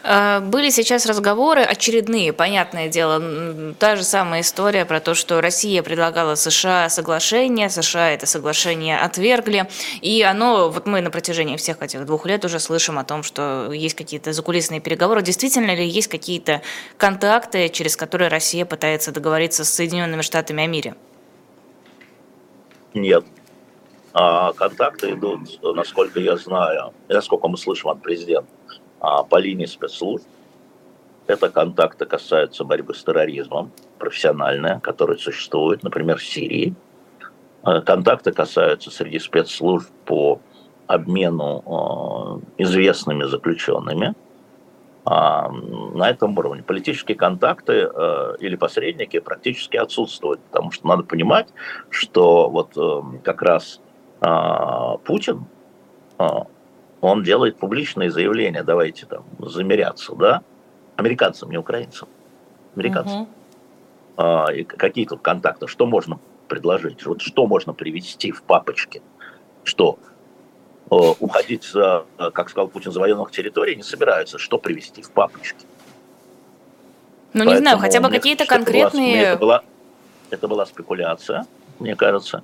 Были сейчас разговоры очередные, понятное дело, та же самая история про то, что Россия предлагала США соглашение, США это соглашение отвергли, и оно, вот мы на протяжении всех этих двух лет уже слышим о том, что есть какие-то закулисные переговоры. Действительно ли есть какие-то контакты, через которые Россия пытается договориться с Соединенными Штатами о мире? Нет. А контакты идут, насколько я знаю, насколько мы слышим от президента, а, по линии спецслужб. Это контакты касаются борьбы с терроризмом, профессиональные, которые существуют, например, в Сирии. А, контакты касаются среди спецслужб по обмену известными заключенными – на этом уровне. Политические контакты или посредники практически отсутствуют, потому что надо понимать, что вот э, как раз Путин, а, он делает публичные заявления, давайте там замеряться, да, американцам, не украинцам, американцам. Угу. И какие тут контакты, что можно предложить, вот что можно привести в папочке, что Э, уходить, за, как сказал Путин, за военных территорий не собираются. Что привести в папочки? Ну, не знаю, хотя бы какие-то конкретные... Это была, это была спекуляция, мне кажется.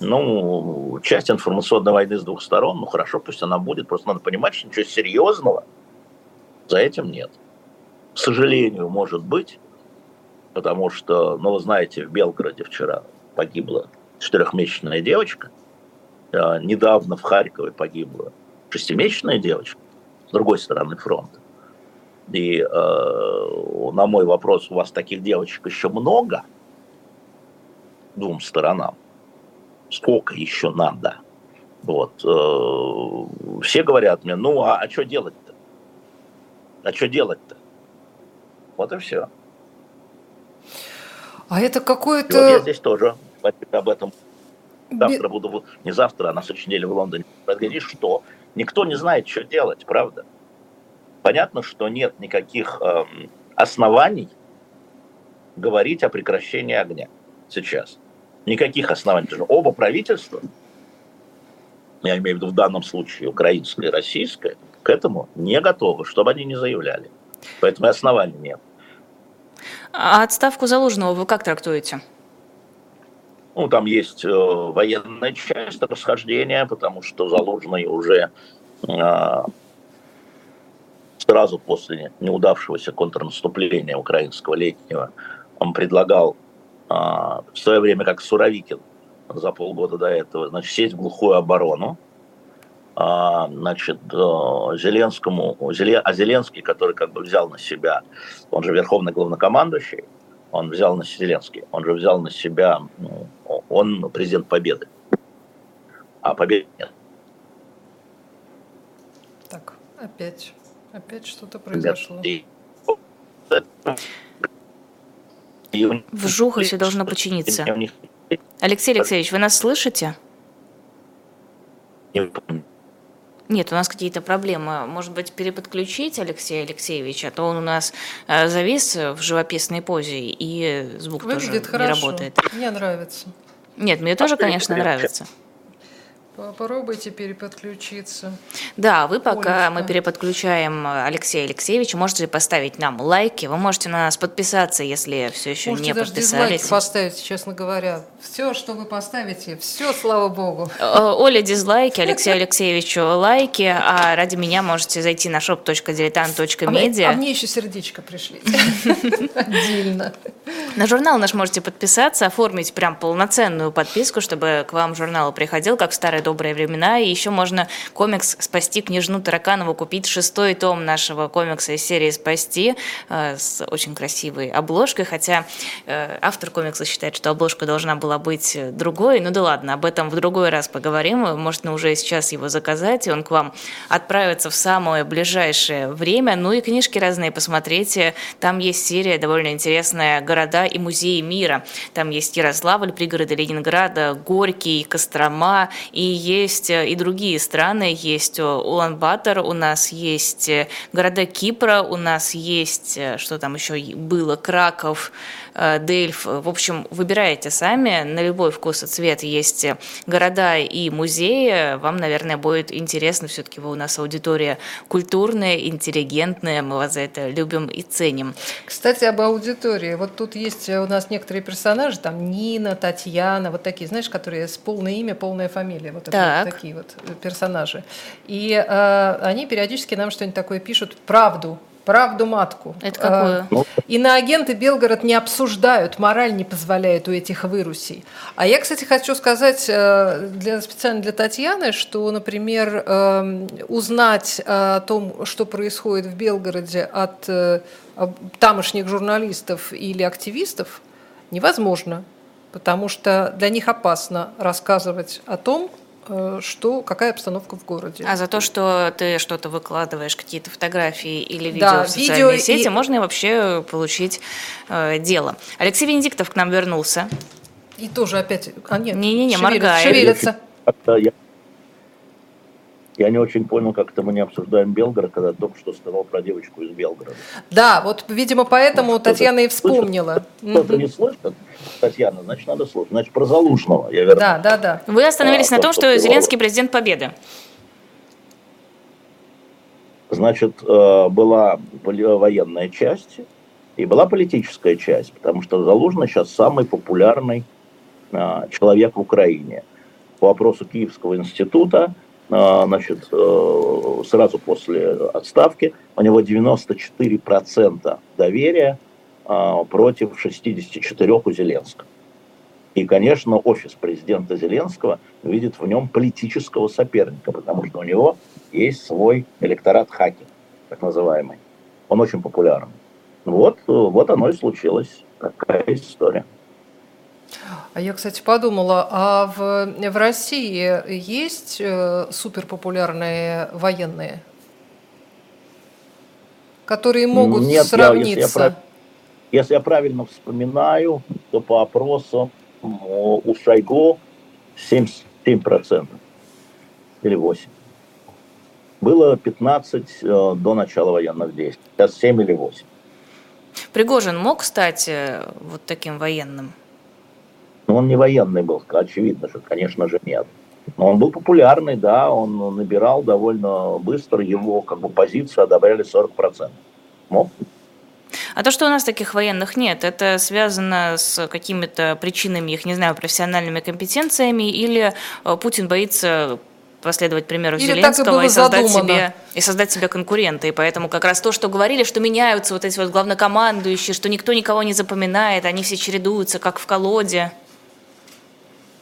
Ну, часть информационной войны с двух сторон, ну хорошо, пусть она будет, просто надо понимать, что ничего серьезного за этим нет. К сожалению, может быть, потому что, ну, вы знаете, в Белгороде вчера погибла четырехмесячная девочка – а, недавно в Харькове погибла шестимесячная девочка с другой стороны фронта. И э, на мой вопрос, у вас таких девочек еще много двум сторонам? Сколько еще надо? Вот. Э, все говорят мне, ну а, а что делать-то? А что делать-то? Вот и все. А это какое-то... вот я здесь тоже об этом Завтра буду, не завтра, а на следующей неделе в Лондоне. Разглядишь, что никто не знает, что делать, правда. Понятно, что нет никаких эм, оснований говорить о прекращении огня сейчас. Никаких оснований. Оба правительства, я имею в виду в данном случае украинское и российское, к этому не готовы, чтобы они не заявляли. Поэтому оснований нет. А отставку Залужного вы как трактуете? Ну, там есть э, военная часть расхождения, потому что Залужный уже э, сразу после неудавшегося контрнаступления украинского летнего он предлагал э, в свое время, как Суровикин за полгода до этого, значит, сесть в глухую оборону, а, значит, э, Зеленскому, а Зеленский, который как бы взял на себя, он же верховный главнокомандующий, он взял на Зеленский, он же взял на себя, ну, он президент Победы, а Победы нет. Так, опять, опять что-то произошло. В Жухосе должно починиться. Алексей Алексеевич, вы нас слышите? Нет, у нас какие-то проблемы. Может быть, переподключить Алексея Алексеевича, а то он у нас э, завис в живописной позе, и звук Выглядит тоже хорошо. не работает. Мне нравится. Нет, мне тоже, конечно, нравится. Попробуйте переподключиться. Да, вы пока Олечка. мы переподключаем Алексея Алексеевича, можете поставить нам лайки, вы можете на нас подписаться, если все еще можете не даже подписались. дизлайки поставить, честно говоря. Все, что вы поставите, все, слава богу. Э, Оля дизлайки, Алексею Алексеевичу лайки, а ради меня можете зайти на shop.diletant.media. А, а мне еще сердечко пришли. Отдельно. На журнал наш можете подписаться, оформить прям полноценную подписку, чтобы к вам журнал приходил, как в старые добрые времена. И еще можно комикс «Спасти княжну Тараканову» купить шестой том нашего комикса из серии «Спасти» э, с очень красивой обложкой, хотя э, автор комикса считает, что обложка должна была быть другой. Ну да ладно, об этом в другой раз поговорим. Можно уже сейчас его заказать, и он к вам отправится в самое ближайшее время. Ну и книжки разные посмотрите. Там есть серия довольно интересная «Города и музеи мира». Там есть Ярославль, пригороды Ленинграда, Горький, Кострома, и есть э, и другие страны. Есть э, Улан-Батор, у нас есть э, города Кипра, у нас есть, что там еще было, Краков, Дельф. В общем, выбирайте сами. На любой вкус и цвет есть города и музеи. Вам, наверное, будет интересно. Все-таки вы у нас аудитория культурная, интеллигентная. Мы вас за это любим и ценим. Кстати, об аудитории. Вот тут есть у нас некоторые персонажи, там Нина, Татьяна, вот такие, знаешь, которые с полное имя, полная фамилия. Вот, это вот такие вот персонажи. И э, они периодически нам что-нибудь такое пишут, правду правду матку. Это какую? Ну. И на агенты Белгород не обсуждают, мораль не позволяет у этих вырусей. А я, кстати, хочу сказать э, для, специально для Татьяны, что, например, эм, узнать о том, что происходит в Белгороде от э, тамошних журналистов или активистов, невозможно, потому что для них опасно рассказывать о том, что, какая обстановка в городе. А за то, что ты что-то выкладываешь, какие-то фотографии или видео да, в социальные видео сети, и... можно вообще получить э, дело. Алексей Венедиктов к нам вернулся. И тоже опять... А, нет, Не-не-не, моргает. Шевелится. Я, не очень понял, как это мы не обсуждаем Белгород, когда только что сказал про девочку из Белгорода. Да, вот, видимо, поэтому ну, Татьяна и вспомнила. Кто-то не слышит, Татьяна, значит, надо слушать. Значит, про Залужного я верну. Да, да, да. Вы остановились а, на том, что Зеленский президент Победы. Значит, э, была военная часть и была политическая часть, потому что Залужный сейчас самый популярный э, человек в Украине. По вопросу Киевского института – а, значит, э, сразу после отставки, у него 94% доверия а, против 64 у Зеленского. И, конечно, офис президента Зеленского видит в нем политического соперника, потому что у него есть свой электорат хаки, так называемый. Он очень популярен. Вот, вот оно и случилось. Такая история. А я, кстати, подумала, а в, в России есть э, суперпопулярные военные, которые могут Нет, сравниться? Я, если, я, если я правильно вспоминаю, то по опросам у Шойгу 7%, 7% или 8%. Было 15 э, до начала военных действий, сейчас 7 или 8. Пригожин мог стать э, вот таким военным? Но он не военный был, очевидно же, конечно же, нет. Но он был популярный, да, он набирал довольно быстро, его как бы позицию одобряли 40%. Мог. А то, что у нас таких военных нет, это связано с какими-то причинами, их, не знаю, профессиональными компетенциями, или э, Путин боится последовать примеру Или Зеленского и, и создать себе и создать себе конкурента. И поэтому как раз то, что говорили, что меняются вот эти вот главнокомандующие, что никто никого не запоминает, они все чередуются, как в колоде.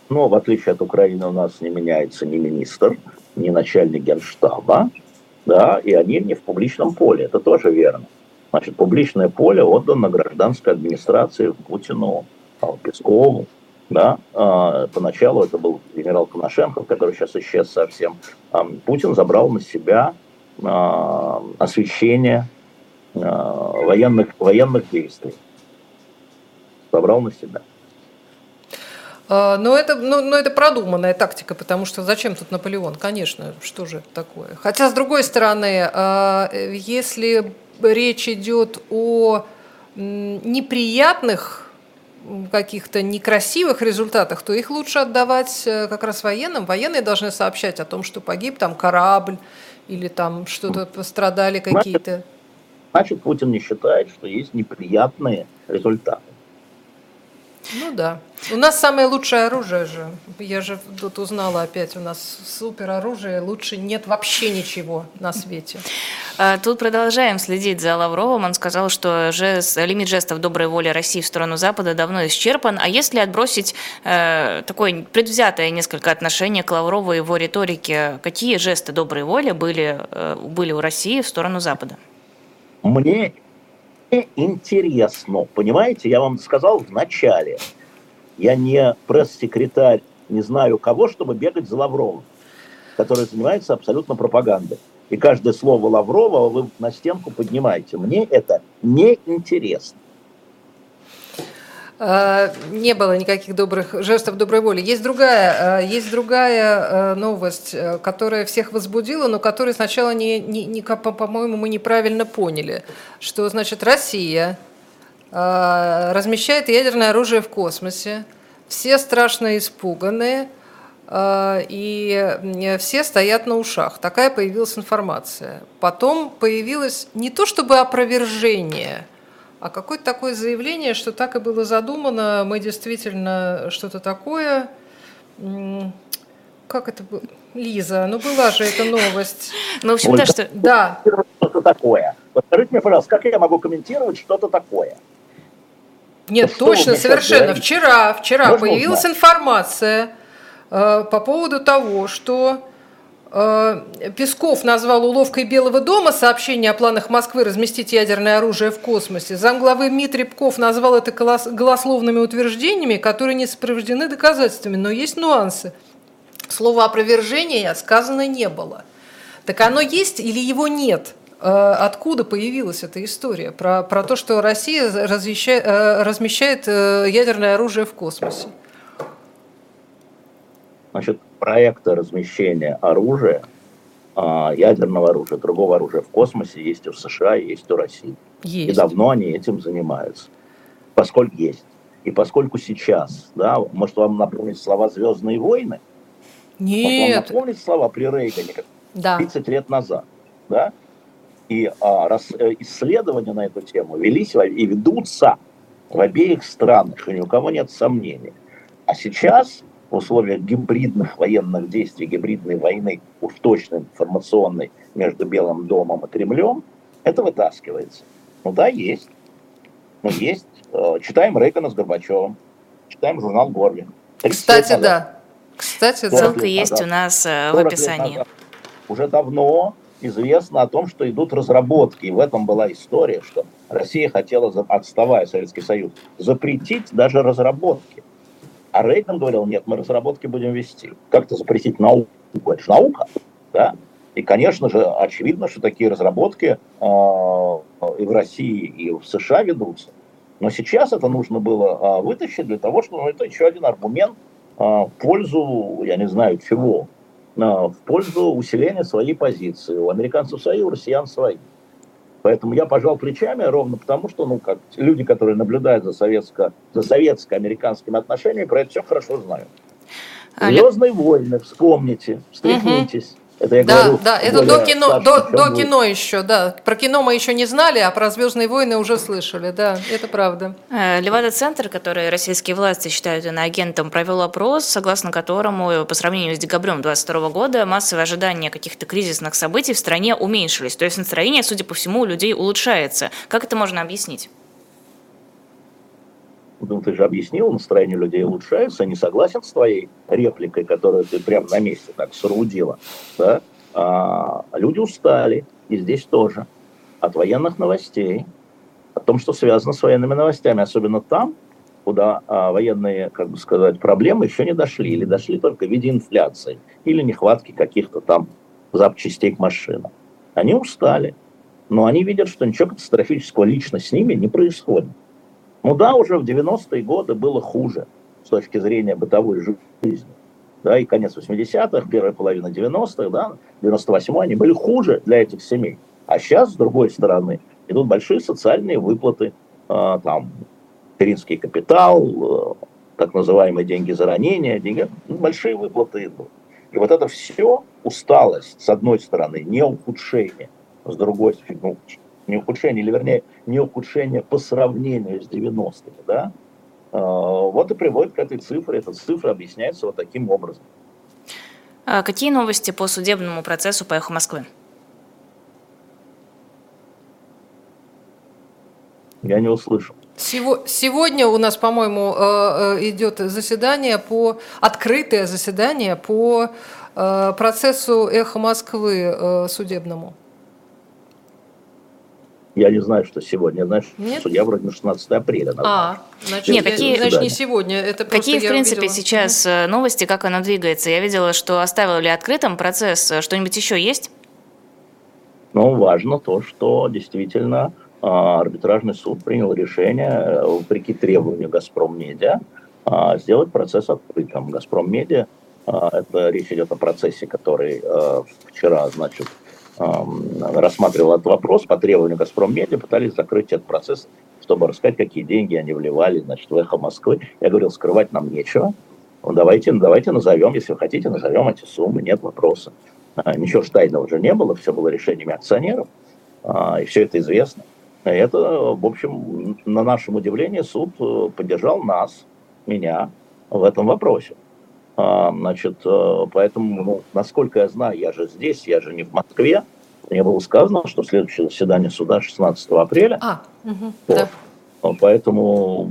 Но в отличие от Украины у нас не меняется ни министр, ни начальник генштаба, да, и они не в публичном поле, это тоже верно. Значит, публичное поле отдано гражданской администрации Путину, Пескову, да, а, поначалу это был генерал Коношенков, который сейчас исчез совсем. А, Путин забрал на себя а, освещение военных, военных действий. Забрал на себя. А, но это, ну, но это продуманная тактика, потому что зачем тут Наполеон? Конечно, что же это такое? Хотя, с другой стороны, а, если речь идет о неприятных каких-то некрасивых результатах, то их лучше отдавать э, как раз военным. Военные должны сообщать о том, что погиб там корабль или там что-то пострадали какие-то. Значит, Путин не считает, что есть неприятные результаты. Ну да. У нас самое лучшее оружие же. Я же тут узнала опять, у нас супер оружие, лучше нет вообще ничего на свете. А, тут продолжаем следить за Лавровым. Он сказал, что жест, лимит жестов доброй воли России в сторону Запада давно исчерпан. А если отбросить э, такое предвзятое несколько отношение к Лаврову и его риторике, какие жесты доброй воли были, э, были у России в сторону Запада? Мне интересно. Понимаете, я вам сказал в начале, я не пресс-секретарь, не знаю кого, чтобы бегать за Лавровым, который занимается абсолютно пропагандой. И каждое слово Лаврова вы на стенку поднимаете. Мне это не интересно. Не было никаких добрых жестов доброй воли. Есть другая, а, есть другая а, новость, э, которая всех возбудила, но которую сначала, не, не, не, по-моему, мы неправильно поняли, что значит Россия размещает ядерное оружие в космосе, все страшно испуганные, и все стоят на ушах. Такая появилась информация. Потом появилось не то чтобы опровержение – а какое-то такое заявление, что так и было задумано, мы действительно что-то такое... Как это было? Лиза, ну была же эта новость. Ну, в общем, да, что... Да. Что-то такое. Скажите мне, пожалуйста, как я могу комментировать что-то такое? Нет, что точно, совершенно. Вчера, вчера Можно появилась узнать? информация э, по поводу того, что Песков назвал уловкой Белого дома сообщение о планах Москвы разместить ядерное оружие в космосе. Замглавы МИД Рябков назвал это голословными утверждениями, которые не сопровождены доказательствами. Но есть нюансы. Слово опровержения сказано не было. Так оно есть или его нет? Э, откуда появилась эта история про, про то, что Россия э, размещает ядерное оружие в космосе? Значит, проекта размещения оружия, а, ядерного оружия, другого оружия в космосе есть и в США, есть и в России. Есть. И давно они этим занимаются. Поскольку есть. И поскольку сейчас, да, может вам напомнить слова «Звездные войны»? Нет. Может вам напомнить слова при Рейгане, да. 30 лет назад, да? И а, раз, э, исследования на эту тему велись и ведутся в обеих странах, и ни у кого нет сомнений. А сейчас в условиях гибридных военных действий, гибридной войны, уж точно информационной между Белым домом и Кремлем, это вытаскивается. Ну да, есть. Ну есть. Э, читаем Рейгана с Горбачевым, читаем журнал Горли. Кстати, да. Кстати, ссылка есть у нас э, в описании. Уже давно известно о том, что идут разработки. И в этом была история, что Россия хотела, отставая Советский Союз, запретить даже разработки. А Рейган говорил, нет, мы разработки будем вести. Как-то запретить науку, это же наука, да? И, конечно же, очевидно, что такие разработки э, и в России, и в США ведутся. Но сейчас это нужно было э, вытащить для того, чтобы ну, это еще один аргумент э, в пользу, я не знаю чего, э, в пользу усиления своей позиции. У американцев свои, у россиян свои. Поэтому я пожал плечами ровно потому, что ну, как люди, которые наблюдают за, советско, за советско-американскими отношениями, про это все хорошо знают. Звездные войны, вспомните, встряхнитесь. Это я да, говорю, да, это до кино, до, до кино еще, да. Про кино мы еще не знали, а про Звездные войны уже слышали, да, это правда. Э, Левада-центр, который российские власти считают иноагентом, провел опрос, согласно которому по сравнению с декабрем 2022 года массовые ожидания каких-то кризисных событий в стране уменьшились. То есть настроение, судя по всему, у людей улучшается. Как это можно объяснить? Ну, ты же объяснил, настроение людей улучшается. Не согласен с твоей репликой, которую ты прямо на месте так соорудила. Да? А, люди устали, и здесь тоже, от военных новостей, о том, что связано с военными новостями, особенно там, куда а, военные, как бы сказать, проблемы еще не дошли, или дошли только в виде инфляции, или нехватки каких-то там запчастей к машинам. Они устали, но они видят, что ничего катастрофического лично с ними не происходит. Ну да, уже в 90-е годы было хуже с точки зрения бытовой жизни. Да, и конец 80-х, первая половина 90-х, да, 98-й, они были хуже для этих семей. А сейчас, с другой стороны, идут большие социальные выплаты, э, там, материнский капитал, э, так называемые деньги за ранение, деньги, ну, большие выплаты идут. И вот это все усталость, с одной стороны, не ухудшение, с другой ну, не ухудшение, или вернее, не ухудшение по сравнению с 90-ми, да, Вот и приводит к этой цифре. Эта цифра объясняется вот таким образом. А какие новости по судебному процессу по «Эхо Москвы»? Я не услышал. Сегодня у нас, по-моему, э, э, идет заседание по открытое заседание по э, процессу «Эхо Москвы» судебному. Я не знаю, что сегодня. Я знаю, Нет? судья вроде на 16 апреля. А, значит, Нет, какие, значит, не сегодня. Это какие, в принципе, увидела. сейчас новости, как она двигается? Я видела, что оставили открытым процесс. Что-нибудь еще есть? Ну, важно то, что действительно а, арбитражный суд принял решение, э, вопреки требованию «Газпром Медиа», а, сделать процесс открытым. «Газпром Медиа» а, это речь идет о процессе, который э, вчера, значит, рассматривал этот вопрос по требованию «Газпром Медиа», пытались закрыть этот процесс, чтобы рассказать, какие деньги они вливали значит, в «Эхо Москвы». Я говорил, скрывать нам нечего. Ну, давайте, давайте назовем, если вы хотите, назовем эти суммы, нет вопроса. Ничего ж тайного уже не было, все было решениями акционеров, и все это известно. Это, в общем, на нашем удивление суд э, поддержал нас, меня, в этом вопросе. А, значит, э, поэтому, ну, насколько я знаю, я же здесь, я же не в Москве. Мне было сказано, что следующее заседание суда 16 апреля. А, угу, вот. да. Поэтому,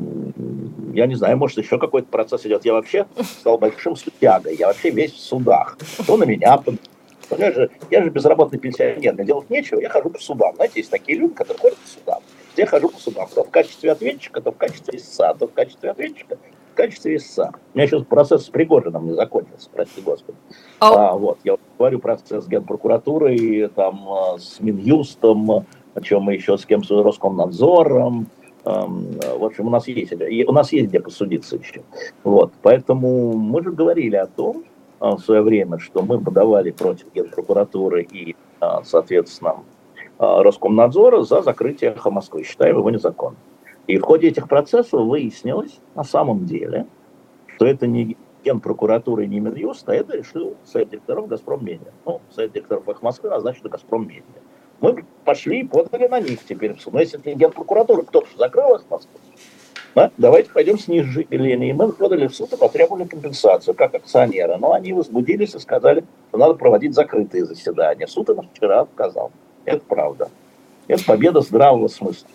я не знаю, может, еще какой-то процесс идет. Я вообще стал большим судьягой. Я вообще весь в судах. Кто на меня я же, я же безработный пенсионер, мне делать нечего, я хожу по судам. Знаете, есть такие люди, которые ходят по судам. Я хожу по судам, то в качестве ответчика, то в качестве истца, то в качестве ответчика, качестве истца. У меня сейчас процесс с Пригожиным не закончился, прости господи. А, а вот, я говорю процесс с генпрокуратурой, там, а, с Минюстом, о чем мы еще с кем, с Роскомнадзором, в общем, у нас есть, у нас есть где посудиться еще. Вот, поэтому мы же говорили о том, а, в свое время, что мы подавали против Генпрокуратуры и, а, соответственно, а, Роскомнадзора за закрытие «Эхо Москвы», считаем его незаконным. И в ходе этих процессов выяснилось на самом деле, что это не Генпрокуратура и не Минюст, а это решил Совет директоров «Газпром Медиа». Ну, Совет директоров «Эхо Москвы» назначен «Газпром Медиа». Мы пошли и подали на них теперь. Но если это не Генпрокуратура, кто же закрыл «Эхо Москвы»? Да? Давайте пойдем снизу линии. Мы подали в суд и потребовали компенсацию, как акционеры. Но они возбудились и сказали, что надо проводить закрытые заседания. Суд им вчера отказал. Это правда. Это победа здравого смысла.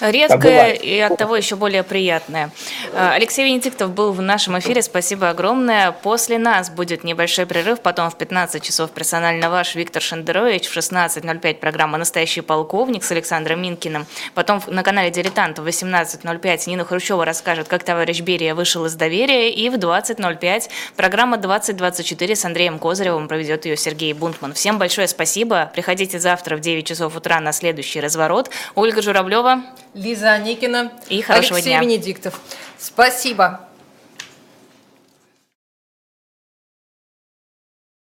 Редкое и от того еще более приятное. А, Алексей Венедиктов был в нашем эфире. Спасибо огромное. После нас будет небольшой прерыв, потом в 15 часов персонально ваш Виктор Шендерович, в 16.05 программа «Настоящий полковник» с Александром Минкиным. Потом на канале «Дилетант» в 18.05 Нина Хрущева расскажет, как товарищ Берия вышел из доверия. И в 20.05 программа «2024» с Андреем Козыревым проведет ее Сергей Бунтман. Всем большое спасибо. Приходите завтра в 9 часов утра на следующий разворот. Ольга Журавлева. Лиза Аникина и хорошего Алексей дня. Венедиктов. Спасибо.